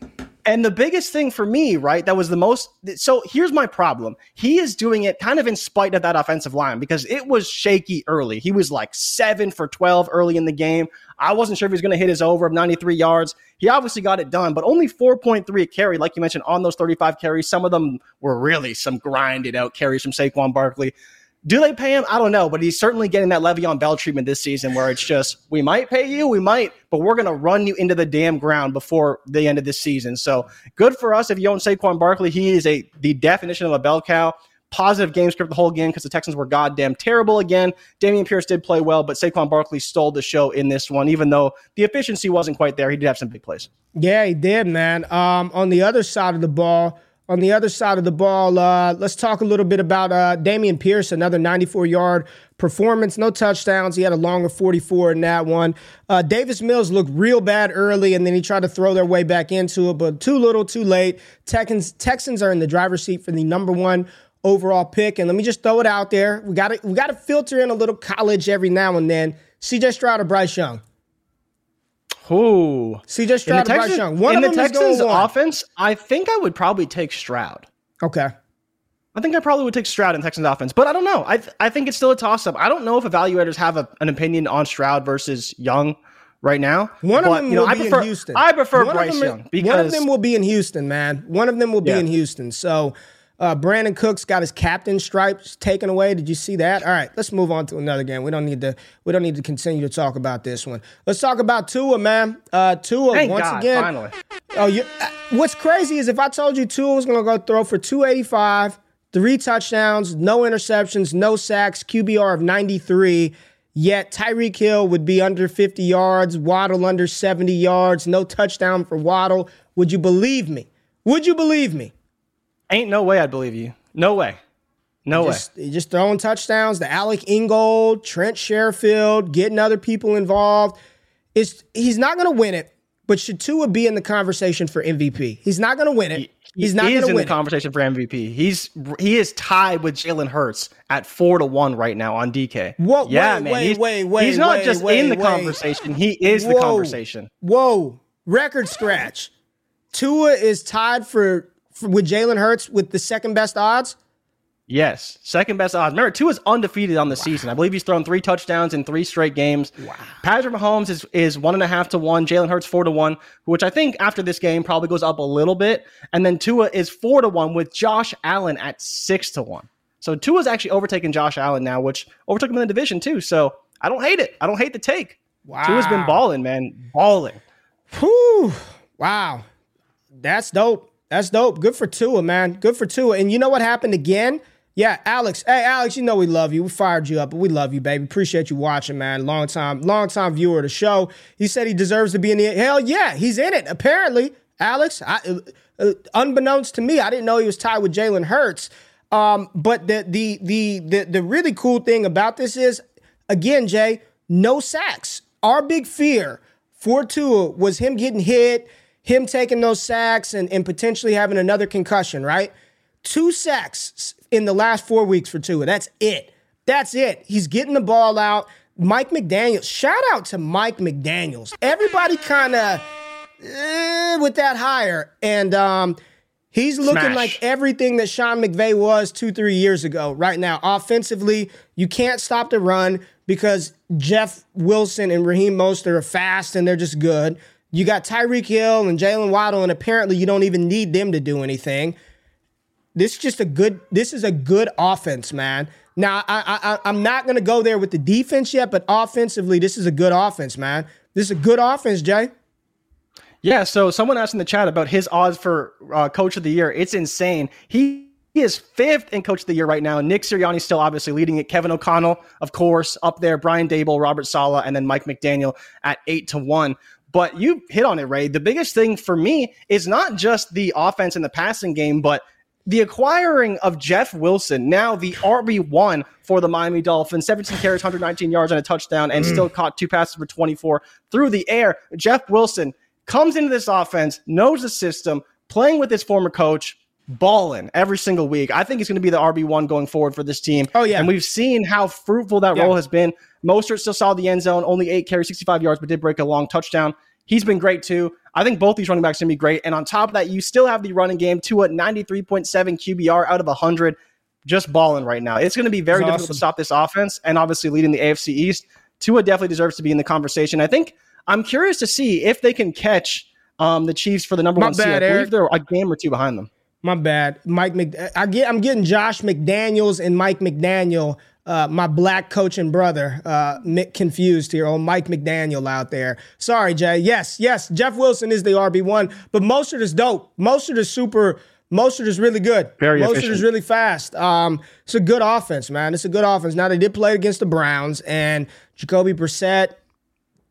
And the biggest thing for me, right, that was the most. So here's my problem. He is doing it kind of in spite of that offensive line because it was shaky early. He was like seven for 12 early in the game. I wasn't sure if he was going to hit his over of 93 yards. He obviously got it done, but only 4.3 a carry, like you mentioned, on those 35 carries. Some of them were really some grinded out carries from Saquon Barkley. Do they pay him? I don't know, but he's certainly getting that Le'Veon Bell treatment this season where it's just, we might pay you, we might, but we're going to run you into the damn ground before the end of this season. So good for us if you own Saquon Barkley. He is a the definition of a bell cow. Positive game script the whole game because the Texans were goddamn terrible again. Dameon Pierce did play well, but Saquon Barkley stole the show in this one, even though the efficiency wasn't quite there. He did have some big plays. Yeah, he did, man. Um, on the other side of the ball, on the other side of the ball, uh, let's talk a little bit about uh, Dameon Pierce, another 94 yard performance, no touchdowns. He had a longer 44 in that one. Uh, Davis Mills looked real bad early, and then he tried to throw their way back into it, but too little, too late. Texans, Texans are in the driver's seat for the number one overall pick. And let me just throw it out there: we got to we got to filter in a little college every now and then. C.J. Stroud or Bryce Young. Ooh. C.J. In Stroud the, or Bryce Texans, Young. One in of the them is going Texans offense, I think I would probably take Stroud. Okay. I think I probably would take Stroud in Texans offense, but I don't know. I th- I think it's still a toss up. I don't know if evaluators have a, an opinion on Stroud versus Young right now. One of them you know, will I be prefer, in Houston. I prefer One Bryce Young because one of them will be in Houston, man. One of them will be Yeah. in Houston. So uh, Brandin Cooks got his captain stripes taken away. Did you see that? All right, let's move on to another game. We don't need to. We don't need to continue to talk about this one. Let's talk about Tua, man. Uh, Tua Thank once God, again. finally. Oh, you, uh, what's crazy is if I told you Tua was going to go throw for 285, three touchdowns, no interceptions, no sacks, QBR of 93. Yet Tyreek Hill would be under 50 yards, Waddle under 70 yards, no touchdown for Waddle. Would you believe me? Would you believe me? Ain't no way I'd believe you. No way. No just, way. Just throwing touchdowns. The Alec Ingold, Trent Sherfield, getting other people involved. Is he's not going to win it, but should Tua be in the conversation for MVP? He's not going to win it. He, he's not going to in win the conversation for MVP. He's he is tied with Jalen Hurts at four to one right now on DK. Whoa, yeah, wait, man. Wait, he's, wait, wait. He's not wait, just wait, in the conversation. He is Whoa, the conversation. Whoa, record scratch. Tua is tied for with Jalen Hurts with the second best odds. Yes, second best odds. Remember, Tua is undefeated on the wow. season. I believe he's thrown three touchdowns in three straight games. Wow. Patrick Mahomes is is one and a half to one. Jalen Hurts four to one, which I think after this game probably goes up a little bit. And then Tua is four to one with Josh Allen at six to one. So Tua's actually overtaken Josh Allen now, which overtook him in the division too. So I don't hate it. I don't hate the take. Wow. Tua's been balling, man, balling. Whew. Wow, that's dope. That's dope. Good for Tua, man. Good for Tua. And you know what happened again? Yeah, Alex. Hey, Alex, you know we love you. We fired you up, but we love you, baby. Appreciate you watching, man. Long time, long time viewer of the show. He said he deserves to be in the hell. Yeah, he's in it. Apparently, Alex. I, uh, uh, unbeknownst to me, I didn't know he was tied with Jalen Hurts. Um, but the, the the the the really cool thing about this is, again, Jay, no sacks. Our big fear for Tua was him getting hit, him taking those sacks, and and potentially having another concussion. Right? Two sacks in the last four weeks for Tua. That's it. That's it. He's getting the ball out. Mike McDaniels. Shout out to Mike McDaniels. Everybody kind of eh, with that hire, and um, he's looking Smash. like everything that Sean McVay was two, three years ago. Right now, offensively, you can't stop the run because Jeff Wilson and Raheem Mostert are fast and they're just good. You got Tyreek Hill and Jaylen Waddle, and apparently you don't even need them to do anything. This is just a good. This is a good offense, man. Now I, I I'm not gonna go there with the defense yet, but offensively, this is a good offense, man. This is a good offense, Jay. Yeah. So someone asked in the chat about his odds for uh, Coach of the Year. It's insane. He he is fifth in Coach of the Year right now. Nick Sirianni still obviously leading it. Kevin O'Connell, of course, up there. Brian Daboll, Robert Saleh, and then Mike McDaniel at eight to one. But you hit on it, Ray. The biggest thing for me is not just the offense and the passing game, but the acquiring of Jeff Wilson, now the RB1 for the Miami Dolphins, 17 carries, 119 yards, and a touchdown, and mm. still caught two passes for 24 through the air. Jeff Wilson comes into this offense, knows the system, playing with his former coach, balling every single week. I think he's going to be the RB1 going forward for this team. Oh, yeah. And we've seen how fruitful that yeah. role has been. Mostert still saw the end zone, only eight carries, 65 yards, but did break a long touchdown. He's been great too. I think both these running backs are going to be great. And on top of that, you still have the running game to a 93.7 QBR out of 100, just balling right now. It's going to be very difficult to stop this offense. And obviously, leading the AFC East, Tua definitely deserves to be in the conversation. I think I'm curious to see if they can catch um, the Chiefs for the number My one bad, seed. I believe Eric. they're a game or two behind them. My bad, Mike. Mc, I get. I'm getting Josh McDaniels and Mike McDaniel, uh, my black coaching brother, uh, confused here. On Mike McDaniel out there. Sorry, Jay. Yes, yes. Jeff Wilson is the RB one, but Mostert is dope. Mostert is super. Mostert is really good. Very Mostert efficient. is really fast. Um, it's a good offense, man. It's a good offense. Now they did play against the Browns and Jacoby Brissett.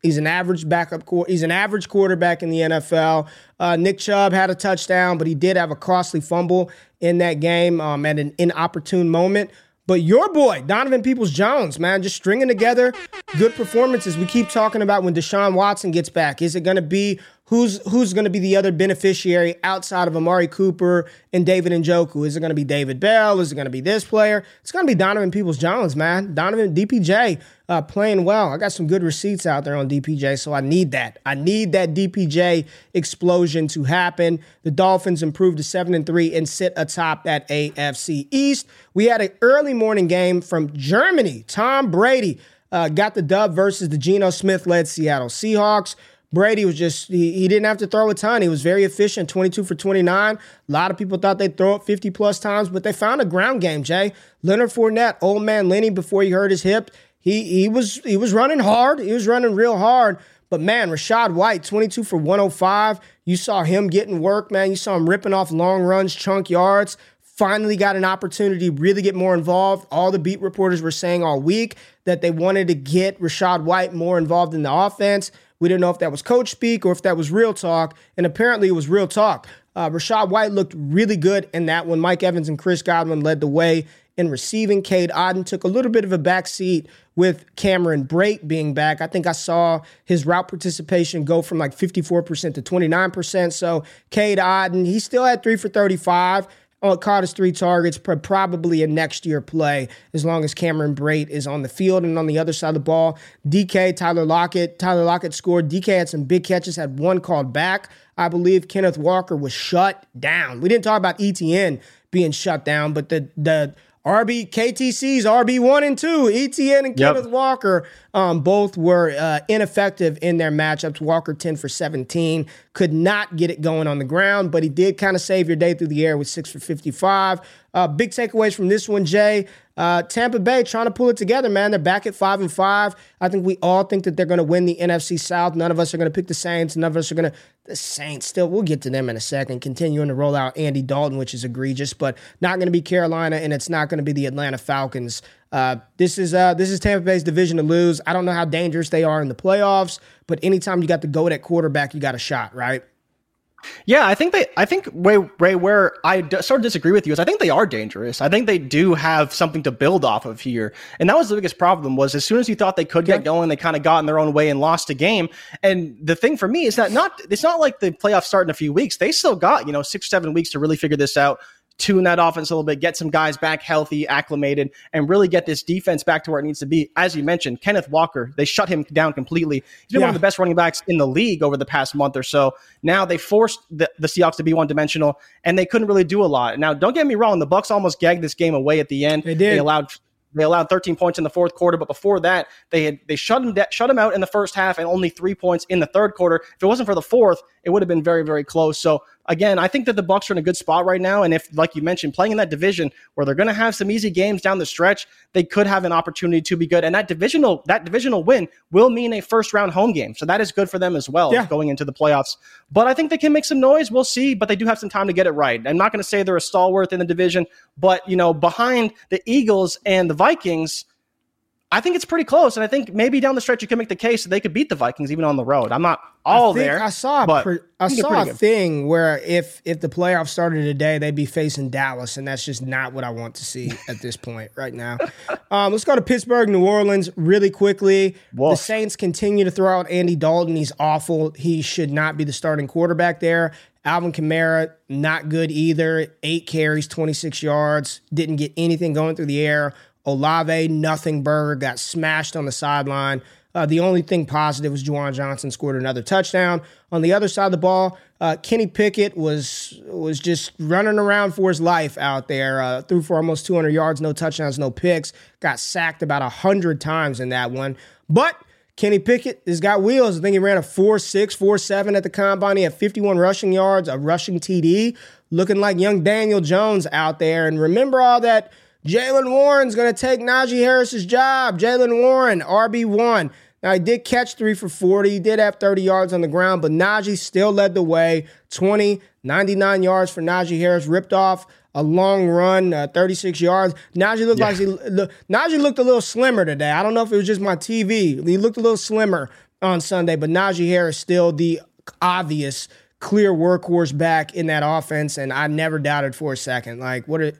He's an average backup. He's an average quarterback in the NFL. Uh, Nick Chubb had a touchdown, but he did have a costly fumble in that game um, at an inopportune moment. But your boy, Donovan Peoples Jones, man, just stringing together good performances. We keep talking about when Deshaun Watson gets back. Is it going to be who's who's going to be the other beneficiary outside of Amari Cooper and David Njoku? Is it going to be David Bell? Is it going to be this player? It's going to be Donovan Peoples Jones, man. Donovan DPJ uh, playing well. I got some good receipts out there on DPJ, so I need that. I need that DPJ explosion to happen. The Dolphins improved to seven and three and sit atop that AFC East. We had an early morning game from Germany. Tom Brady uh, got the dub versus the Geno Smith led Seattle Seahawks. Brady was just, he, he didn't have to throw a ton. He was very efficient, 22 for 29. A lot of people thought they'd throw it 50 plus times, but they found a ground game, Jay. Leonard Fournette, old man Lenny, before he hurt his hip, he, he was he was running hard. He was running real hard. But man, Rachaad White, 22 for 105. You saw him getting work, man. You saw him ripping off long runs, chunk yards. finally got an opportunity to really get more involved. All the beat reporters were saying all week that they wanted to get Rachaad White more involved in the offense. We didn't know if that was coach speak or if that was real talk, and apparently it was real talk. Uh, Rachaad White looked really good in that one. Mike Evans and Chris Godwin led the way in receiving. Cade Otton took a little bit of a back seat with Cameron Brate being back. I think I saw his route participation go from like 54% to 29%. So Cade Otton, he still had three for 35. Oh, caught his three targets, probably a next year play as long as Cameron Brate is on the field. And on the other side of the ball, DK, Tyler Lockett. Tyler Lockett scored. DK had some big catches, had one called back. I believe Kenneth Walker was shut down. We didn't talk about ETN being shut down, but the the RB KTC's RB one and two, ETN and yep. Kenneth Walker, um, both were uh, ineffective in their matchups. Walker ten for seventeen, could not get it going on the ground, but he did kind of save your day through the air with six for fifty five. Uh, big takeaways from this one, Jay. Uh, Tampa Bay trying to pull it together, man. They're back at five and five. I think we all think that they're going to win the NFC South. None of us are going to pick the Saints. None of us are going to. The Saints still. We'll get to them in a second. Continuing to roll out Andy Dalton, which is egregious, but not going to be Carolina, and it's not going to be the Atlanta Falcons. Uh, this is uh, this is Tampa Bay's division to lose. I don't know how dangerous they are in the playoffs, but anytime you got to go at quarterback, you got a shot, right? Yeah, I think they. I think Ray, Ray, where I d- sort of disagree with you is I think they are dangerous. I think they do have something to build off of here, and that was the biggest problem. Was as soon as you thought they could get going, they kind of got in their own way and lost a game. And the thing for me is that not. It's not like the playoffs start in a few weeks. They still got you know six seven weeks to really figure this out tune that offense a little bit, get some guys back healthy, acclimated, and really get this defense back to where it needs to be. As you mentioned, Kenneth Walker, they shut him down completely. He's been yeah. one of the best running backs in the league over the past month or so. Now they forced the, the Seahawks to be one dimensional, and they couldn't really do a lot. Now, don't get me wrong, the Bucs almost gagged this game away at the end. They did. They allowed they allowed 13 points in the fourth quarter, but before that, they had they shut him shut him out in the first half and only three points in the third quarter. If it wasn't for the fourth, it would have been very very close. So again, I think that the Bucs are in a good spot right now, and if like you mentioned, playing in that division where they're going to have some easy games down the stretch, they could have an opportunity to be good. And that divisional that divisional win will mean a first round home game, so that is good for them as well yeah. going into the playoffs. But I think they can make some noise. We'll see, but they do have some time to get it right. I'm not going to say they're a stalwart in the division, but you know, behind the Eagles and the Vikings I think it's pretty close, and I think maybe down the stretch you can make the case that they could beat the Vikings even on the road. I'm not all I there. I saw but pre- I, I saw a good. thing where if if the playoffs started today, they'd be facing Dallas, and that's just not what I want to see at this point right now. Um, let's go to Pittsburgh, New Orleans, really quickly. The Saints continue to throw out Andy Dalton. He's awful. He should not be the starting quarterback there. Alvin Kamara, not good either. Eight carries, 26 yards. Didn't get anything going through the air. Olave, nothing burger, got smashed on the sideline. Uh, the only thing positive was Juwan Johnson scored another touchdown. On the other side of the ball, uh, Kenny Pickett was was just running around for his life out there. Uh, threw for almost 200 yards, no touchdowns, no picks. Got sacked about 100 times in that one. But Kenny Pickett has got wheels. I think he ran a 4.6, 4.7 at the combine. He had 51 rushing yards, a rushing TD, looking like young Daniel Jones out there. And remember all that – Jaylen Warren's going to take Najee Harris's job. Jaylen Warren, RB1. Now, he did catch three for 40. He did have 30 yards on the ground, but Najee still led the way 20, 99 yards for Najee Harris, ripped off a long run, uh, 36 yards. Najee looked yeah. like he, look, Najee looked a little slimmer today. I don't know if it was just my TV. He looked a little slimmer on Sunday, but Najee Harris still the obvious clear workhorse back in that offense, and I never doubted for a second. Like, what are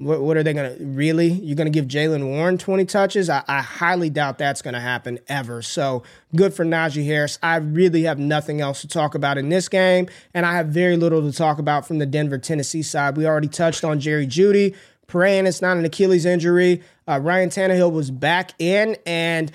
what, what are they going to really? You're going to give Jaylen Warren 20 touches? I, I highly doubt that's going to happen ever. So good for Najee Harris. I really have nothing else to talk about in this game, and I have very little to talk about from the Denver, Tennessee side. We already touched on Jerry Jeudy praying it's not an Achilles injury. Uh, Ryan Tannehill was back in, and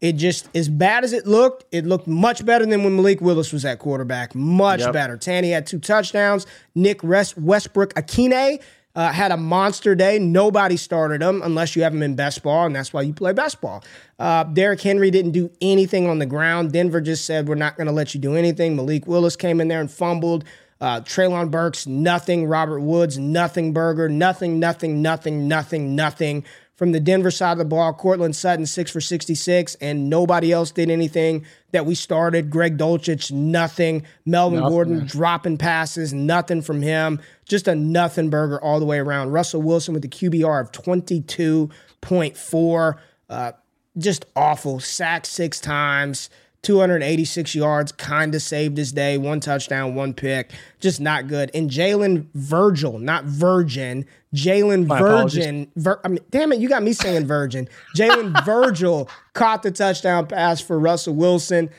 it just as bad as it looked, it looked much better than when Malik Willis was at quarterback. Much yep. better. Tanny had two touchdowns. Nick Westbrook-Ikhine uh, had a monster day. Nobody started him unless you have him in best ball, and that's why you play best ball. Uh, Derrick Henry didn't do anything on the ground. Denver just said, We're not going to let you do anything. Malik Willis came in there and fumbled. Uh, Treylon Burks, nothing. Robert Woods, nothing. Burger, nothing, nothing, nothing, nothing, nothing from the Denver side of the ball. Courtland Sutton, six for 66, and nobody else did anything that we started. Greg Dulcich, nothing. Melvin Nothing. Gordon dropping passes, nothing from him. Just a nothing burger all the way around. Russell Wilson with the QBR of 22.4. Uh, just awful. Sacked six times. 286 yards, kind of saved his day. One touchdown, one pick. Just not good. And Jalen Virgil, not Virgin. Jalen. Virgin. Vir- I mean, damn it, you got me saying Virgin. Jalen Virgil caught the touchdown pass for Russell Wilson.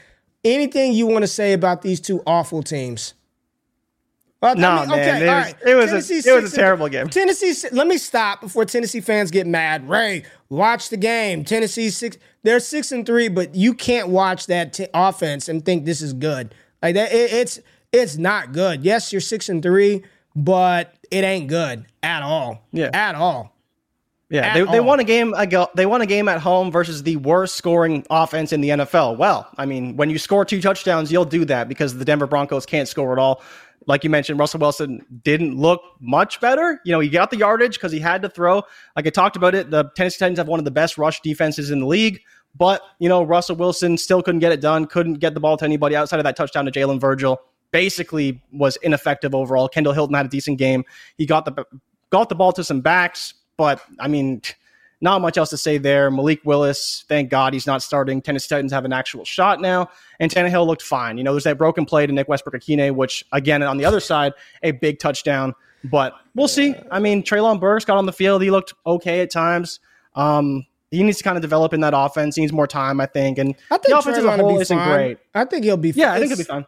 Anything you want to say about these two awful teams? Well, I mean, man, it was- right. it was a- it was a terrible game. Tennessee. Let me stop before Tennessee fans get mad. Ray, watch the game. Tennessee six. They're six and three, but you can't watch that t- offense and think this is good. Like that, it, it's it's not good. Yes, you're six and three, but it ain't good at all. Yeah. at all. Yeah, at they, they won a game. They won a game at home versus the worst scoring offense in the NFL. Well, I mean, when you score two touchdowns, you'll do that because the Denver Broncos can't score at all. Like you mentioned, Russell Wilson didn't look much better. You know, he got the yardage because he had to throw. Like I talked about it, the Tennessee Titans have one of the best rush defenses in the league. But you know, Russell Wilson still couldn't get it done. Couldn't get the ball to anybody outside of that touchdown to Jalen Virgil. Basically, was ineffective overall. Kendall Hinton had a decent game. He got the got the ball to some backs, but I mean, not much else to say there. Malik Willis, thank God he's not starting. Tennessee Titans have an actual shot now, and Tannehill looked fine. You know, there's that broken play to Nick Westbrook Ikhine, which again on the other side, a big touchdown. But we'll see. I mean, Treylon Burks got on the field. He looked okay at times. Um, he needs to kind of develop in that offense. He needs more time, I think. And I think the offense as a whole isn't fine. great. I think he'll be. fine. Yeah, I think it's- he'll be fine.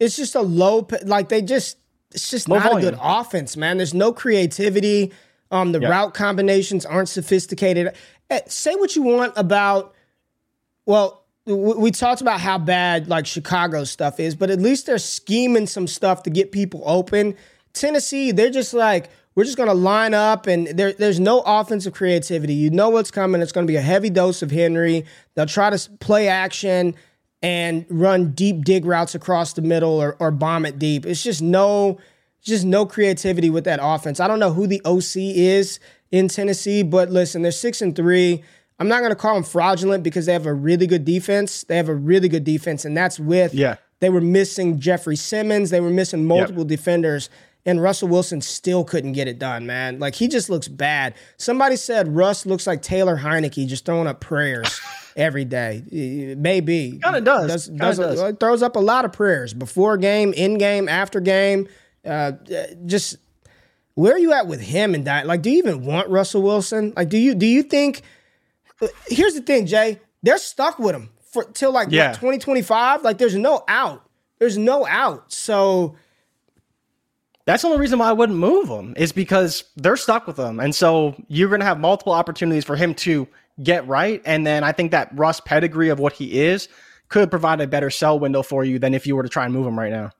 It's just a low, like they just, it's just Low not a good offense, man. There's no creativity. Um, the Yeah. route combinations aren't sophisticated. Eh, say what you want about, well, we talked about how bad like Chicago stuff is, but at least they're scheming some stuff to get people open. Tennessee, they're just like, we're just going to line up and there, there's no offensive creativity. You know what's coming. It's going to be a heavy dose of Henry. They'll try to play action and run deep dig routes across the middle or, or bomb it deep. It's just no, just no creativity with that offense. I don't know who the OC is in Tennessee, but listen, they're six and three. I'm not going to call them fraudulent because they have a really good defense. They have a really good defense, and that's with Yeah. They were missing Jeffrey Simmons. They were missing multiple defenders, and Russell Wilson still couldn't get it done, man. Like he just looks bad. Somebody said Russ looks like Taylor Heinicke, just throwing up prayers every day. Maybe Kinda does. Does, does, does. uh, throws up a lot of prayers before game, in game, after game. Uh, just where are you at with him and that? Like, do you even want Russell Wilson? Like, do you do you think? Here's the thing, Jay. They're stuck with him for till like Yeah. what, 2025. Like, there's no out. There's no out. So That's the only reason why I wouldn't move him is because they're stuck with him. And so you're going to have multiple opportunities for him to get right. And then I think that Russ pedigree of what he is could provide a better sell window for you than if you were to try and move him right now.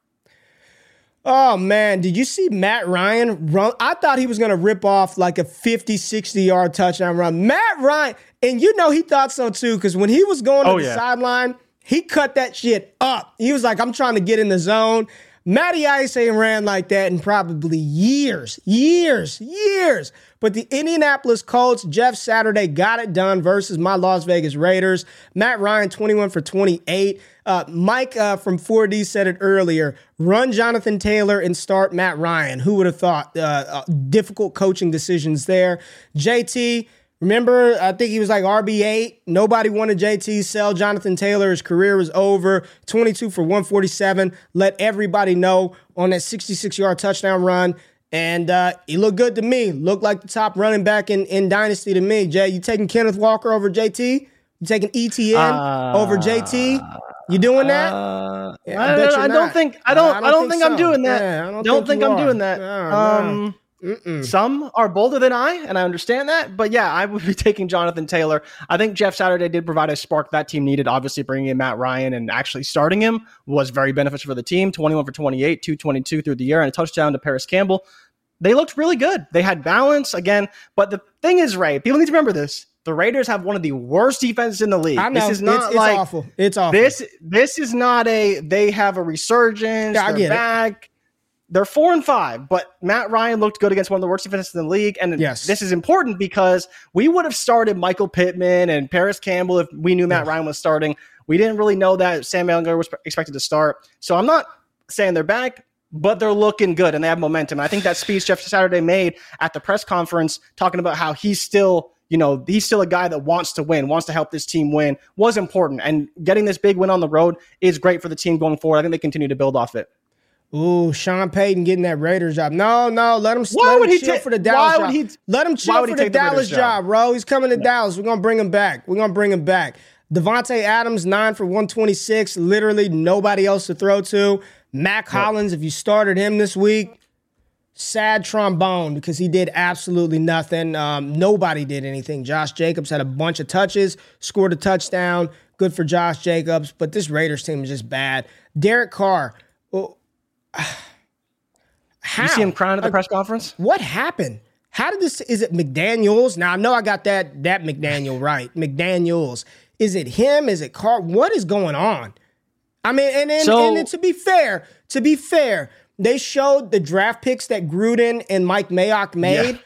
Oh man, did you see Matt Ryan run? I thought he was going to rip off like a 50, 60 yard touchdown run. Matt Ryan, and you know he thought so too, because when he was going to Oh, the yeah. sideline, he cut that shit up. He was like, I'm trying to get in the zone. Matty Ice ain't ran like that in probably years, years, years. But the Indianapolis Colts, Jeff Saturday got it done versus my Las Vegas Raiders. Matt Ryan, 21 for 28. Uh, Mike uh, from 4D said it earlier. Run Jonathan Taylor and start Matt Ryan. Who would have thought? Uh, uh, difficult coaching decisions there. JT, remember, I think he was like RB8. Nobody wanted JT. Sell Jonathan Taylor. His career was over. 22 for 147. Let everybody know on that 66 yard touchdown run. And uh, he looked good to me. Looked like the top running back in, in Dynasty to me. Jay, you taking Kenneth Walker over JT? You taking ETN over JT? You doing that? Uh, Yeah, I, I bet don't, you're I don't think I Uh, don't I I don't think think, so. I'm doing that. Yeah, I don't don't, think think, I'm doing that. No, no. um some are bolder than I, and I understand that. But yeah, I would be taking Jonathan Taylor. I think Jeff Saturday did provide a spark that team needed. Obviously, bringing in Matt Ryan and actually starting him was very beneficial for the team. 21 for 28, 222 through the year, and a touchdown to Parris Campbell. They looked really good. They had balance again. But the thing is, Ray, people need to remember this. The Raiders have one of the worst defenses in the league. I know. This is not it's, it's like awful. It's awful. this this is not a they have a resurgence. Yeah, I they're get it. They're four and five, but Matt Ryan looked good against one of the worst defenses in the league. And Yes. this is important because we would have started Michael Pittman and Parris Campbell if we knew Matt Ryan was starting. We didn't really know that Sam Ehlinger was expected to start. So I'm not saying they're back, but they're looking good and they have momentum. And I think that speech Jeff Saturday made at the press conference talking about how he's still, you know, he's still a guy that wants to win, wants to help this team win was important. And getting this big win on the road is great for the team going forward. I think they continue to build off it. Ooh, Sean Payton getting that Raiders job. No, no, let him, Why let him he chill ta- for the Dallas why job. would he- let him why chill would for he the take the Dallas job, bro. He's coming to Dallas. We're gonna bring him back. We're gonna bring him back. Davante Adams, nine for 126. Literally nobody else to throw to. Mack Hollins, if you started him this week, sad trombone because he did absolutely nothing. Um, nobody did anything. Josh Jacobs had a bunch of touches, scored a touchdown. Good for Josh Jacobs, but this Raiders team is just bad. Derek Carr. How? You see him crying at the press conference? What happened? How did this? Is it McDaniel's? Now I know I got that that McDaniel right. McDaniel's. Is it him? Is it Carr? What is going on? I mean, and and, So- and to be fair, to be fair, they showed the draft picks that Gruden and Mike Mayock made. Yeah.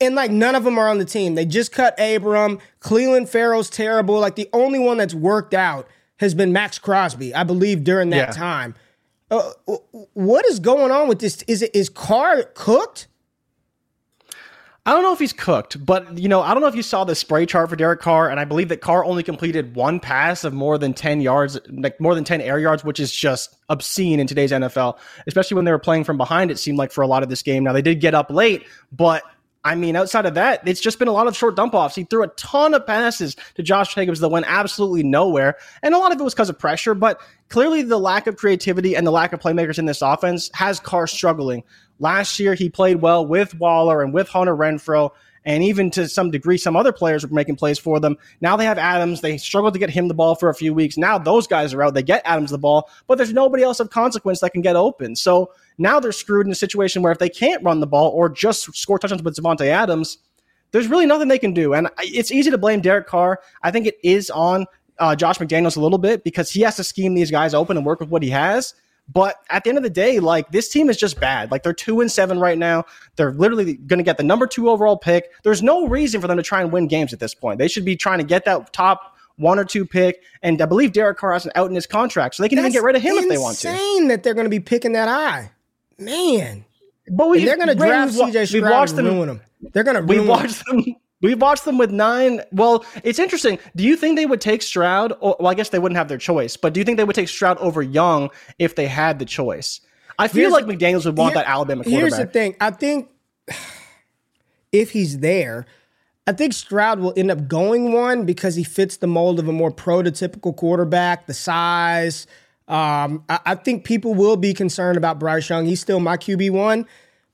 And like none of them are on the team. They just cut Abram. Cleveland Farrell's terrible. Like the only one that's worked out has been Maxx Crosby, I believe, during that Yeah. time. Uh, what is going on with this? Is it is Carr cooked? I don't know if he's cooked, but you know, I don't know if you saw the spray chart for Derek Carr, and I believe that Carr only completed one pass of more than 10 yards, like more than 10 air yards, which is just obscene in today's NFL, especially when they were playing from behind, it seemed like for a lot of this game. Now they did get up late, but I mean, outside of that, it's just been a lot of short dump offs. He threw a ton of passes to Josh Jacobs that went absolutely nowhere. And a lot of it was because of pressure, but clearly the lack of creativity and the lack of playmakers in this offense has Carr struggling. Last year, he played well with Waller and with Hunter Renfrow, and even to some degree, some other players were making plays for them. Now they have Adams. They struggled to get him the ball for a few weeks. Now those guys are out. They get Adams the ball, but there's nobody else of consequence that can get open. So now they're screwed in a situation where if they can't run the ball or just score touchdowns with Davante Adams, there's really nothing they can do. And it's easy to blame Derek Carr. I think it is on uh, Josh McDaniels a little bit because he has to scheme these guys open and work with what he has. But at the end of the day, like this team is just bad. Like they're two and seven right now. They're literally going to get the number two overall pick. There's no reason for them to try and win games at this point. They should be trying to get that top one or two pick. And I believe Derek Carr has an out in his contract, so they can even get rid of him if they want to. Insane that they're going to be picking that eye, man. But we, they're going to draft CJ Stroud watched and them. ruin him. They're going to We watched them. We watched them with nine. Well, it's interesting. Do you think they would take Stroud? Or, well, I guess they wouldn't have their choice. But do you think they would take Stroud over Young if they had the choice? I feel Here's- like McDaniel's would want Here- that Alabama quarterback. Here's the thing. I think if he's there, I think Stroud will end up going one because he fits the mold of a more prototypical quarterback, the size. Um, I, I think people will be concerned about Bryce Young. He's still my QB one,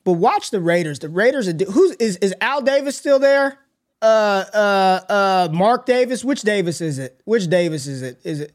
but watch the Raiders. The Raiders are who's is is Al Davis still there? Uh, uh, uh, Mark Davis. Which Davis is it? Which Davis is it? Is it?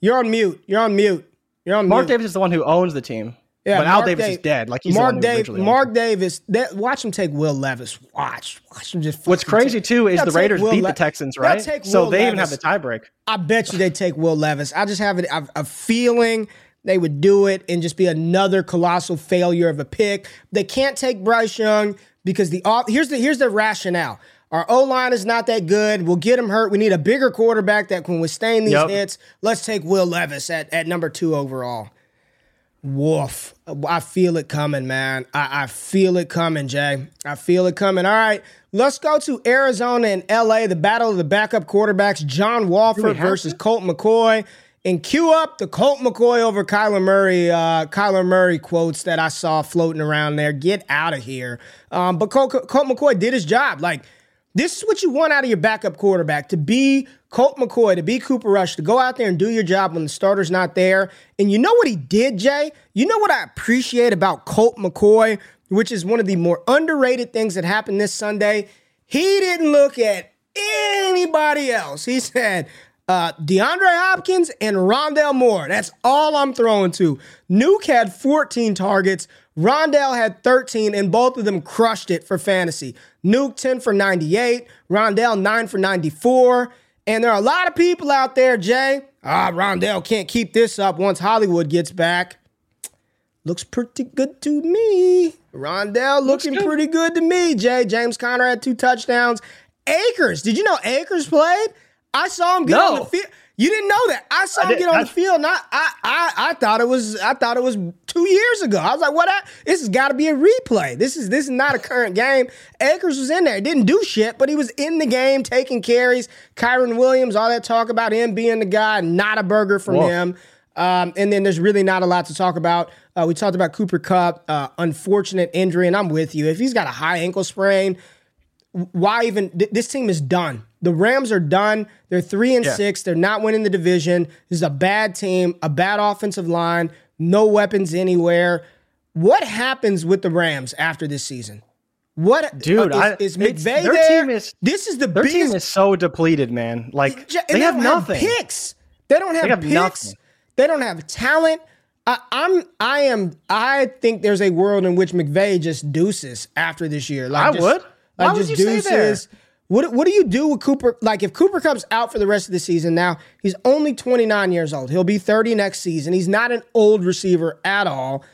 You're on mute. You're on mute. You're on Mark mute. Davis is the one who owns the team. Yeah, but Al Davis Da- is dead. Like he's Mark Davis. Mark. Davis. That, watch him take Will Levis. Watch. Watch him just. What's crazy too is the Raiders Will beat Le- the Texans, right? So Will they even have the tiebreak. I bet you they take Will Levis. I just have a, a, a feeling they would do it and just be another colossal failure of a pick. They can't take Bryce Young because the. Here's the here's the rationale. Our O line is not that good. We'll get him hurt. We need a bigger quarterback that can withstand these Yep. hits. Let's take Will Levis at, at number two overall. Woof. I feel it coming, man. I, I feel it coming, Jay. I feel it coming. All right, let's go to Arizona and LA, the battle of the backup quarterbacks, John Wolford versus Colt McCoy. And cue up the Colt McCoy over Kyler Murray, uh, Kyler Murray quotes that I saw floating around there. Get out of here. Um, but Colt, Colt McCoy did his job. Like, this is what you want out of your backup quarterback to be Colt McCoy, to be Cooper Rush, to go out there and do your job when the starter's not there. And you know what he did, Jay? You know what I appreciate about Colt McCoy, which is one of the more underrated things that happened this Sunday? He didn't look at anybody else. He said, uh, DeAndre Hopkins and Rondale Moore. That's all I'm throwing to. Nuke had 14 targets. Rondale had 13, and both of them crushed it for fantasy. Nuke 10 for 98, Rondale 9 for 94. And there are a lot of people out there, Jay. Ah, Rondale can't keep this up once Hollywood gets back. looks pretty good to me. Rondale looking good. pretty good to me. Jay James Conner had two touchdowns. Akers, did you know Akers played? I saw him get on the field. You didn't know that. I saw I him get on I- the field. And I, I, I, I thought it was. I thought it was two years ago. I was like, "What? I, this has got to be a replay. This is this is not a current game." Akers was in there. Didn't do shit, but he was in the game, taking carries. Kyren Williams, all that talk about him being the guy, not a burger from Woof. him. Um, and then there's really not a lot to talk about. Uh, we talked about Cooper Kupp, uh, unfortunate injury, and I'm with you. If he's got a high ankle sprain, why even th- this team is done. The Rams are done. They're three and Yeah. six. They're not winning the division. This is a bad team, a bad offensive line, no weapons anywhere. What happens with the Rams after this season? What Dude, uh, is, is McVay their there? team is- this is the Their biggest. team is so depleted, man. Like and they have nothing. picks. They don't have, have picks. nothing. They don't have talent. I, I'm. I am. I think there's a world in which McVay just deuces after this year. Like I just- would. Why Like would just you say there? What What do you do with Cooper? Like if Cooper comes out for the rest of the season, now he's only 29 years old. He'll be 30 next season. He's not an old receiver at all.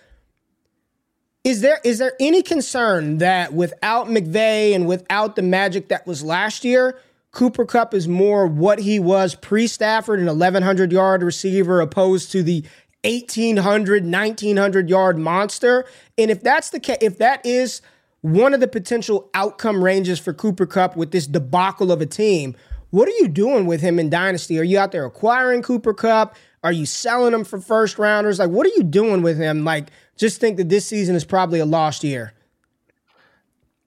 Is there is there any concern that without McVay and without the magic that was last year, Cooper Kupp is more what he was pre Stafford, an 1100 yard receiver, opposed to the 1800, 1900 yard monster? And if that's the case, if that is one of the potential outcome ranges for Cooper Kupp with this debacle of a team, what are you doing with him in Dynasty? Are you out there acquiring Cooper Kupp? Are you selling him for first rounders? Like, what are you doing with him? Like, just think that this season is probably a lost year.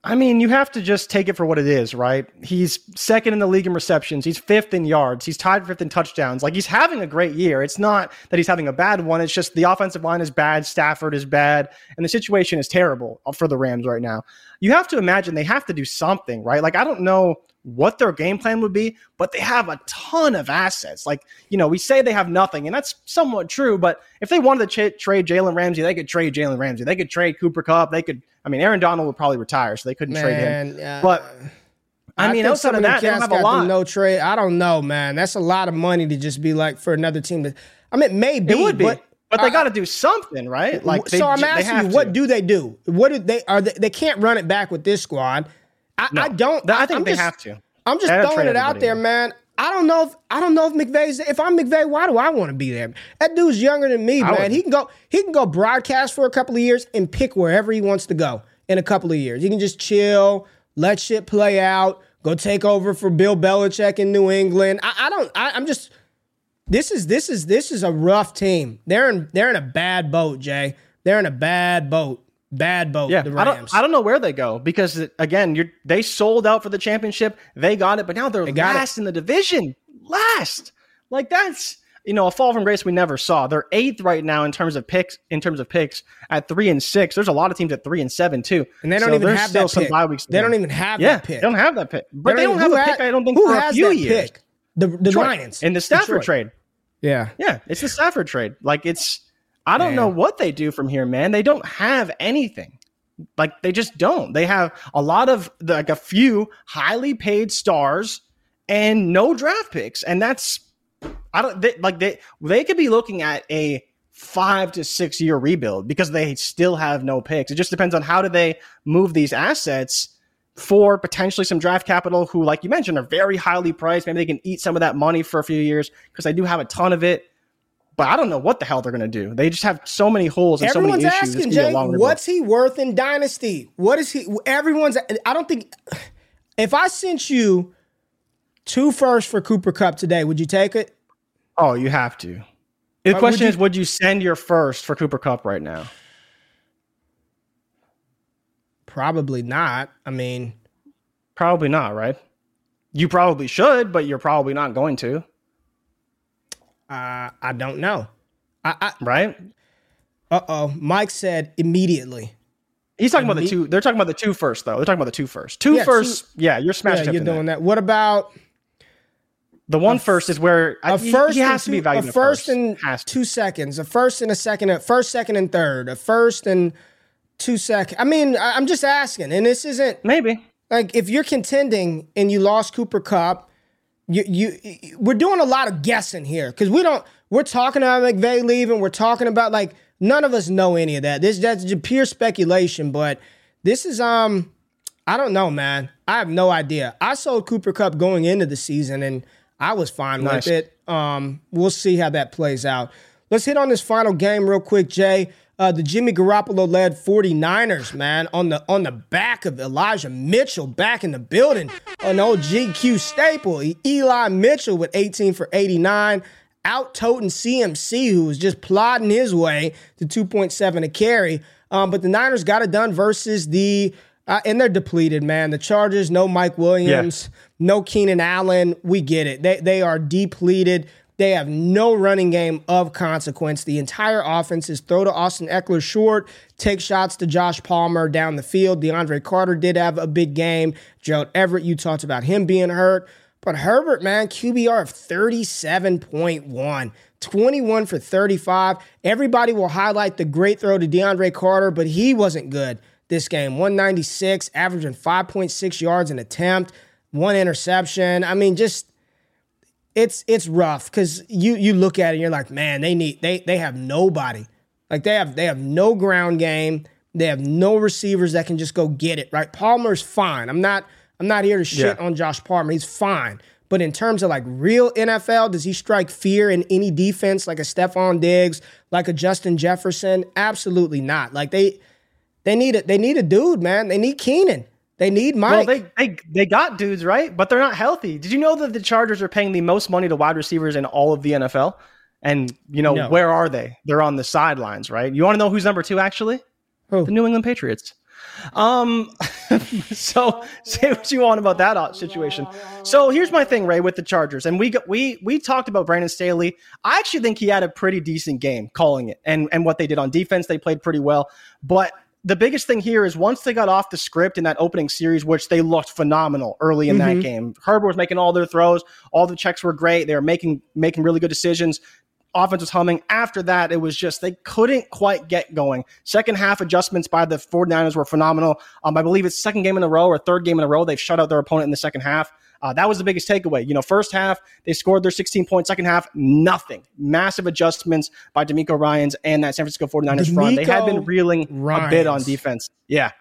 I mean, you have to just take it for what it is, right? He's second in the league in receptions. He's fifth in yards. He's tied fifth in touchdowns. Like he's having a great year. It's not that he's having a bad one. It's just the offensive line is bad. Stafford is bad, and the situation is terrible for the Rams right now. You have to imagine they have to do something, right? Like I don't know what their game plan would be, but they have a ton of assets. Like you know, we say they have nothing, and that's somewhat true. But if they wanted to ch- trade Jalen Ramsey, they could trade Jalen Ramsey. They could trade Cooper Kupp. They could. I mean, Aaron Donald would probably retire, so they couldn't trade him. Man, uh, But I, mean, think outside some of that, they don't have a lot. No trade. I don't know, man. That's a lot of money to just be like for another team. To, I mean, maybe it would be, but, but, they got to do something, right? Like, they, so I'm asking you, what to. do they do? What do they are? They, they can't run it back with this squad. I, I don't. I think I'm they just- have to. I'm just throwing it out there, in. man. I don't know if I don't know if McVay's if I'm McVay, why do I want to be there? That dude's younger than me, man. would. He can go he can go broadcast for a couple of years and pick wherever he wants to go in a couple of years. He can just chill, let shit play out, go take over for Bill Belichick in New England. I, I don't I, I'm just this is this is this is a rough team. They're in they're in a bad boat, Jay. They're in a bad boat. Bad boat, Yeah, the I Rams. don't, I don't know where they go because again, you're they sold out for the championship. They got it, but now they're it. last in the division. Last, like that's you know a fall from grace we never saw. They're eighth right now in terms of picks. In terms of picks, at three and six, there's a lot of teams at three and seven too, and they don't So even have still that some pick. bye weeks. They don't even have yeah, that pick. they don't have that pick, but they don't even- have a pick. I don't think who for a has few that years. pick? The the Detroit. Lions in the Stafford Detroit. trade. Yeah. Yeah, it's the Stafford trade. Like it's I don't know what they do from here, man. They don't have anything. Like they just don't. They have a lot of like a few highly paid stars and no draft picks, and that's I don't they, like they they could be looking at a five to six year rebuild because they still have no picks. It just depends on how do they move these assets for potentially some draft capital who, like you mentioned, are very highly priced. Maybe they can eat some of that money for a few years because they do have a ton of it. But I don't know what the hell they're going to do. They just have so many holes and Everyone's so many issues. Asking gonna be a Jay, what's he worth in Dynasty? What is he? Everyone's. I don't think. If I sent you two firsts for Cooper Kupp today, would you take it? Oh, you have to. The Uh, question would is, would you send your first for Cooper Kupp right now? Probably not. I mean, Probably not, right? You probably should, but you're probably not going to, uh, I don't know. I, I right? uh oh. Mike said immediately. He's talking about the two. They're talking about the two first, though. They're talking about the two first. Two Yeah, first. Yeah, you're smash Yeah, you're doing that. that. What about The one first is where I, a he- first? he and has to be two- valued. A first and two seconds. A first and a second. A first, second, and third. A first and two second. I mean, I- I'm just asking, and this isn't maybe. like if you're contending and you lost Cooper Kupp, you you we're doing a lot of guessing here because we don't. We're talking about McVay leaving. We're talking about like none of us know any of that. This that's just pure speculation, but this is um I don't know, man. I have no idea. I sold Cooper Kupp going into the season and I was fine Nice. with it. Um, we'll see how that plays out. Let's hit on this final game real quick, Jay. Uh, the Jimmy Garoppolo led 49ers, man, on the on the back of Elijah Mitchell back in the building. An old GQ staple. Eli Mitchell with 18 for 89. Out toting CMC, who was just plodding his way to 2.7 a carry. Um, but the Niners got it done versus the uh, and they're depleted, man. The Chargers, no Mike Williams, no Keenan Allen. We get it. They they are depleted. They have no running game of consequence. The entire offense is throw to Austin Ekeler short, take shots to Josh Palmer down the field. DeAndre Carter did have a big game. Gerald Everett, you talked about him being hurt. But Herbert, man, QBR of 37.1, 21 for 35. Everybody will highlight the great throw to DeAndre Carter, but he wasn't good this game. 196, averaging 5.6 yards an attempt, one interception. I mean, just it's it's rough because you you look at it and you're like, man, they need they they have nobody. Like they have they have no ground game. They have no receivers that can just go get it. Right? Palmer's fine. I'm not I'm not here to shit Yeah. on Josh Palmer. He's fine. But in terms of like real NFL, does he strike fear in any defense like a Stefon Diggs, like a Justin Jefferson? Absolutely not. Like they they need a they need a dude, man. They need Keenan. They need Well, Mike. they, they they got dudes right, but they're not healthy. Did you know that the Chargers are paying the most money to wide receivers in all of the NFL? And you know No. where are they? They're on the sidelines, right? You want to know who's number two? Actually, Who? the New England Patriots. Um, so say what you want about that uh, situation. So here's my thing, Ray, with the Chargers, and we got, we we talked about Brandon Staley. I actually think he had a pretty decent game calling it, and and what they did on defense, they played pretty well. But the biggest thing here is once they got off the script in that opening series, which they looked phenomenal early in that game. Herbert was making all their throws, all the checks were great. They were making making really good decisions offense was humming. After that, it was just they couldn't quite get going. Second half adjustments by the 49ers were phenomenal. Um, I believe it's second game in a row or third game in a row. They've shut out their opponent in the second half. Uh, that was the biggest takeaway. You know, first half, they scored their 16 points. Second half, nothing. Massive adjustments by DeMeco Ryans and that San Francisco 49ers front. They had been DeMeco reeling a bit on defense. Yeah.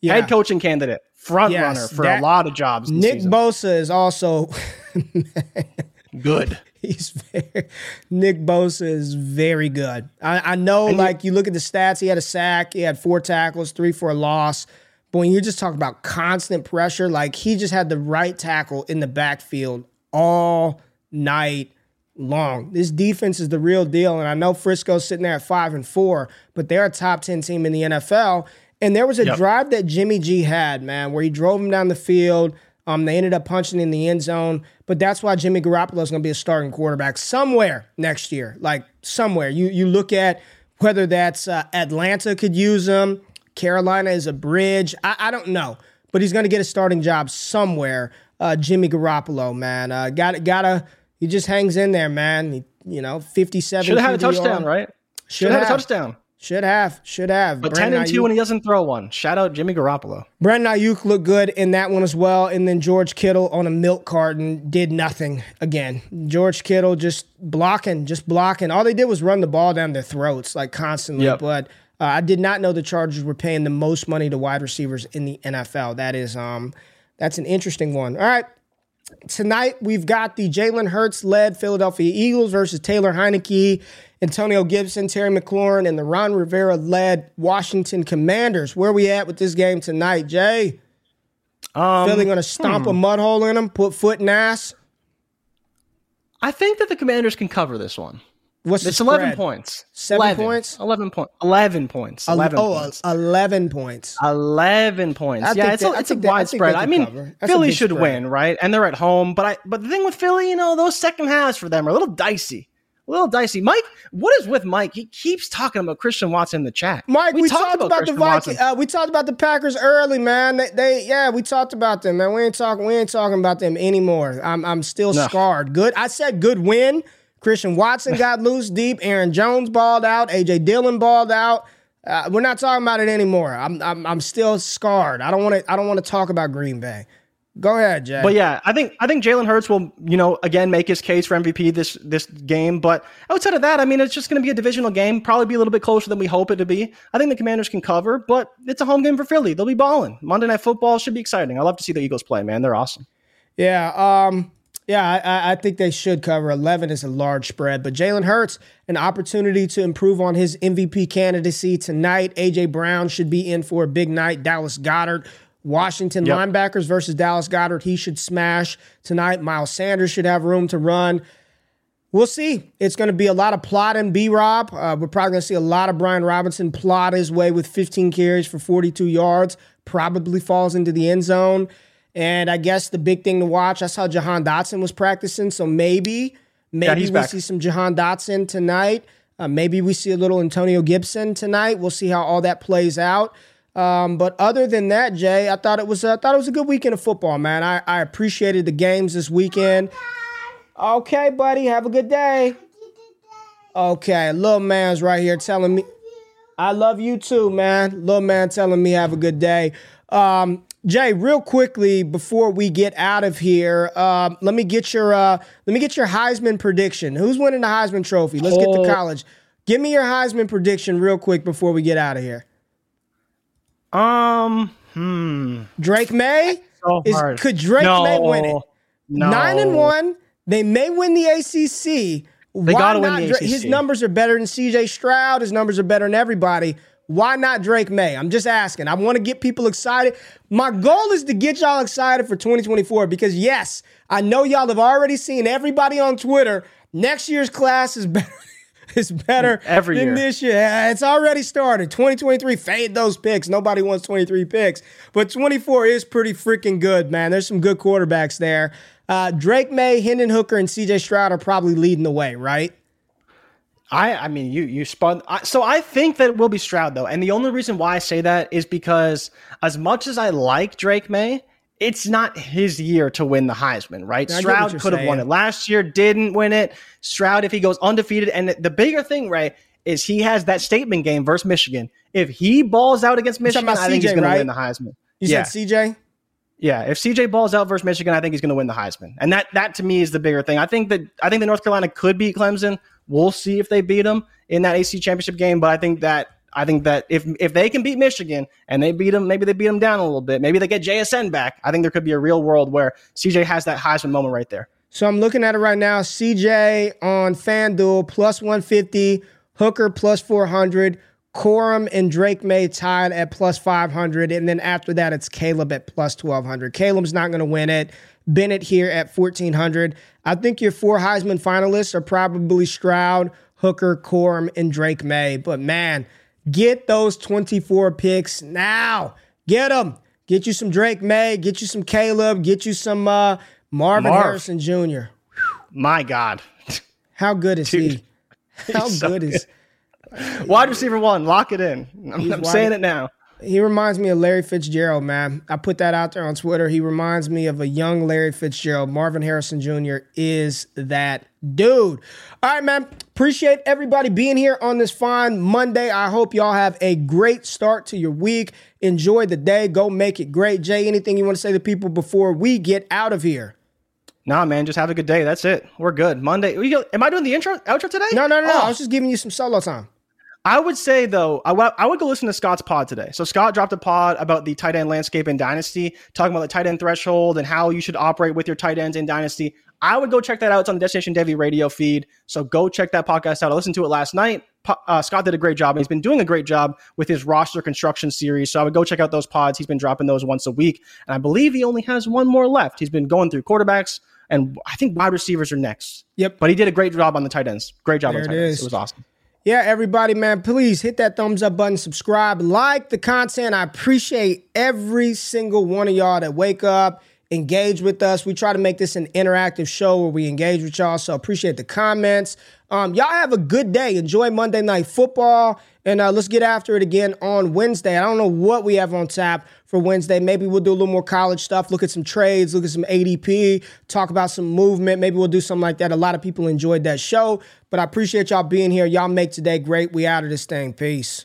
Yeah. Head coaching candidate, front Yes, runner for that- a lot of jobs. this Nick season. Bosa is also good. he's very, Nick Bosa is very good. I, I know, And like you look at the stats, he had a sack, he had four tackles, three for a loss. But when you just talk about constant pressure, like he just had the right tackle in the backfield all night long. This defense is the real deal, and I know Frisco's sitting there at five and four, but they're a top ten team in the NFL. And there was a Yep. drive that Jimmy G had, man, where he drove him down the field. Um, they ended up punching in the end zone, but that's why Jimmy Garoppolo is going to be a starting quarterback somewhere next year. Like somewhere, you you look at whether that's uh, Atlanta could use him, Carolina is a bridge. I, I don't know, but he's going to get a starting job somewhere. Uh, Jimmy Garoppolo, man, uh, got gotta he just hangs in there, man. He, you know, fifty-seven. Should have had a touchdown, right? Should have had a touchdown. Should have, should have. But Brandon 10 and 2 when he doesn't throw one. Shout out Jimmy Garoppolo. Brandon Aiyuk looked good in that one as well, and then George Kittle on a milk carton did nothing again. George Kittle just blocking, just blocking. All they did was run the ball down their throats like constantly. Yep. But uh, I did not know the Chargers were paying the most money to wide receivers in the NFL. That is, um, that's an interesting one. All right. Tonight we've got the Jalen Hurts led Philadelphia Eagles versus Taylor Heinicke, Antonio Gibson, Terry McLaurin, and the Ron Rivera led Washington Commanders. Where are we at with this game tonight, Jay? Um, Philly going to stomp a mud hole in them, put foot in ass. I think that the Commanders can cover this one. What's It's 11 points. Seven 11. points? 11 points. 11 points. 11 oh, points. 11 points. 11 points. I yeah, it's, they- a, it's a think they- I widespread. I mean, cover. That's a Philly should spread. win, right? And they're at home. But I but the thing with Philly, you know, those second halves for them are a little dicey. A little dicey. Mike, what is with Mike? He keeps talking about Christian Watson in the chat. Mike, we, talked, about, the Vikings. Uh, we talked about the Packers early, man. They, they, yeah, we talked about them, man. We ain't talking. We ain't talking about them anymore. I'm, I'm still No. scarred. Good. I said good win. Christian Watson got loose deep. Aaron Jones balled out. AJ Dillon balled out. Uh, we're not talking about it anymore. I'm, I'm, I'm still scarred. I don't want to. I don't want to talk about Green Bay. Go ahead, Jay. But yeah, I think I think Jalen Hurts will, you know, again make his case for MVP this this game. But outside of that, I mean, it's just going to be a divisional game. Probably be a little bit closer than we hope it to be. I think the Commanders can cover, but it's a home game for Philly. They'll be balling. Monday Night Football should be exciting. I love to see the Eagles play. Man, they're awesome. Yeah, um, yeah, I, I think they should cover. Eleven is a large spread, but Jalen Hurts an opportunity to improve on his MVP candidacy tonight. AJ Brown should be in for a big night. Dallas Goedert, Washington yep. linebackers versus Dallas Goedert, He should smash tonight. Miles Sanders should have room to run. We'll see. It's going to be a lot of plot and B Rob. Uh, we're probably going to see a lot of Brian Robinson plot his way with 15 carries for 42 yards. Probably falls into the end zone. And I guess the big thing to watch, I saw Jahan Dotson was practicing. So maybe, maybe yeah, we back. see some Jahan Dotson tonight. Uh, maybe we see a little Antonio Gibson tonight. We'll see how all that plays out. Um, but other than that, Jay, I thought it was uh, thought it was a good weekend of football, man. I, I appreciated the games this weekend. Okay, buddy, have a good day. Okay, little man's right here telling me I love you too, man. Little man telling me have a good day. Um, Jay, real quickly before we get out of here, uh, let me get your uh, let me get your Heisman prediction. Who's winning the Heisman Trophy? Let's get to college. Give me your Heisman prediction real quick before we get out of here. Um, hmm. Drake Maye. so is could Drake no, Maye win it? No. Nine and one. They may win the ACC. They Why gotta win the ACC. His numbers are better than CJ Stroud. His numbers are better than everybody. Why not Drake Maye? I'm just asking. I want to get people excited. My goal is to get y'all excited for 2024 because, yes, I know y'all have already seen everybody on Twitter. Next year's class is better is better every than year. this year. It's already started. 2023, fade those picks. Nobody wants 23 picks. But 24 is pretty freaking good, man. There's some good quarterbacks there. Uh, Drake Maye, Hendon Hooker, and CJ Stroud are probably leading the way, right? I, I mean, you you spun. I, so I think that it will be Stroud though, and the only reason why I say that is because as much as I like Drake Maye, it's not his year to win the Heisman, right? I Stroud could have won it last year, didn't win it. Stroud, if he goes undefeated, and the bigger thing, right, is he has that statement game versus Michigan. If he balls out against Michigan, I CJ, think he's going right? to win the Heisman. You yeah. said CJ? Yeah, if CJ balls out versus Michigan, I think he's going to win the Heisman, and that that to me is the bigger thing. I think that I think that North Carolina could beat Clemson. We'll see if they beat them in that AC championship game, but I think that I think that if if they can beat Michigan and they beat them, maybe they beat them down a little bit. Maybe they get JSN back. I think there could be a real world where CJ has that Heisman moment right there. So I'm looking at it right now. CJ on FanDuel plus 150, Hooker plus 400, Corum and Drake Maye tied at plus 500, and then after that it's Caleb at plus 1200. Caleb's not going to win it. Bennett here at 1400. I think your four Heisman finalists are probably Stroud, Hooker, Corum, and Drake Maye. But man Get those 24 picks now. Get them. Get you some Drake Maye, Get you some Caleb. Get you some uh, Marvin Marv. Harrison Jr. My God. How good is Dude, he? How so good, good is Wide receiver one, lock it in. I'm, I'm saying it now. He reminds me of Larry Fitzgerald, man. I put that out there on Twitter. He reminds me of a young Larry Fitzgerald. Marvin Harrison Jr. is that dude. All right, man. Appreciate everybody being here on this fine Monday. I hope y'all have a great start to your week. Enjoy the day. Go make it great. Jay, anything you want to say to people before we get out of here? Nah, man, just have a good day. That's it. We're good. Monday. Am I doing the intro outro today? No, no, no. Oh. I was just giving you some solo time. I would say though, I, w- I would go listen to Scott's pod today. So Scott dropped a pod about the tight end landscape in Dynasty, talking about the tight end threshold and how you should operate with your tight ends in Dynasty. I would go check that out. It's on the Destination Devy radio feed. So go check that podcast out. I listened to it last night. Uh, Scott did a great job, and he's been doing a great job with his roster construction series. So I would go check out those pods. He's been dropping those once a week, and I believe he only has one more left. He's been going through quarterbacks, and I think wide receivers are next. Yep. But he did a great job on the tight ends. Great job there on the tight ends. It was awesome yeah, everybody, man, please hit that thumbs up button, subscribe, like the content. I appreciate every single one of y'all that wake up, engage with us. We try to make this an interactive show where we engage with y'all. So appreciate the comments. Um, y'all have a good day. Enjoy Monday Night Football. And uh, let's get after it again on Wednesday. I don't know what we have on tap for Wednesday. Maybe we'll do a little more college stuff, look at some trades, look at some ADP, talk about some movement. Maybe we'll do something like that. A lot of people enjoyed that show, but I appreciate y'all being here. Y'all make today great. We out of this thing. Peace.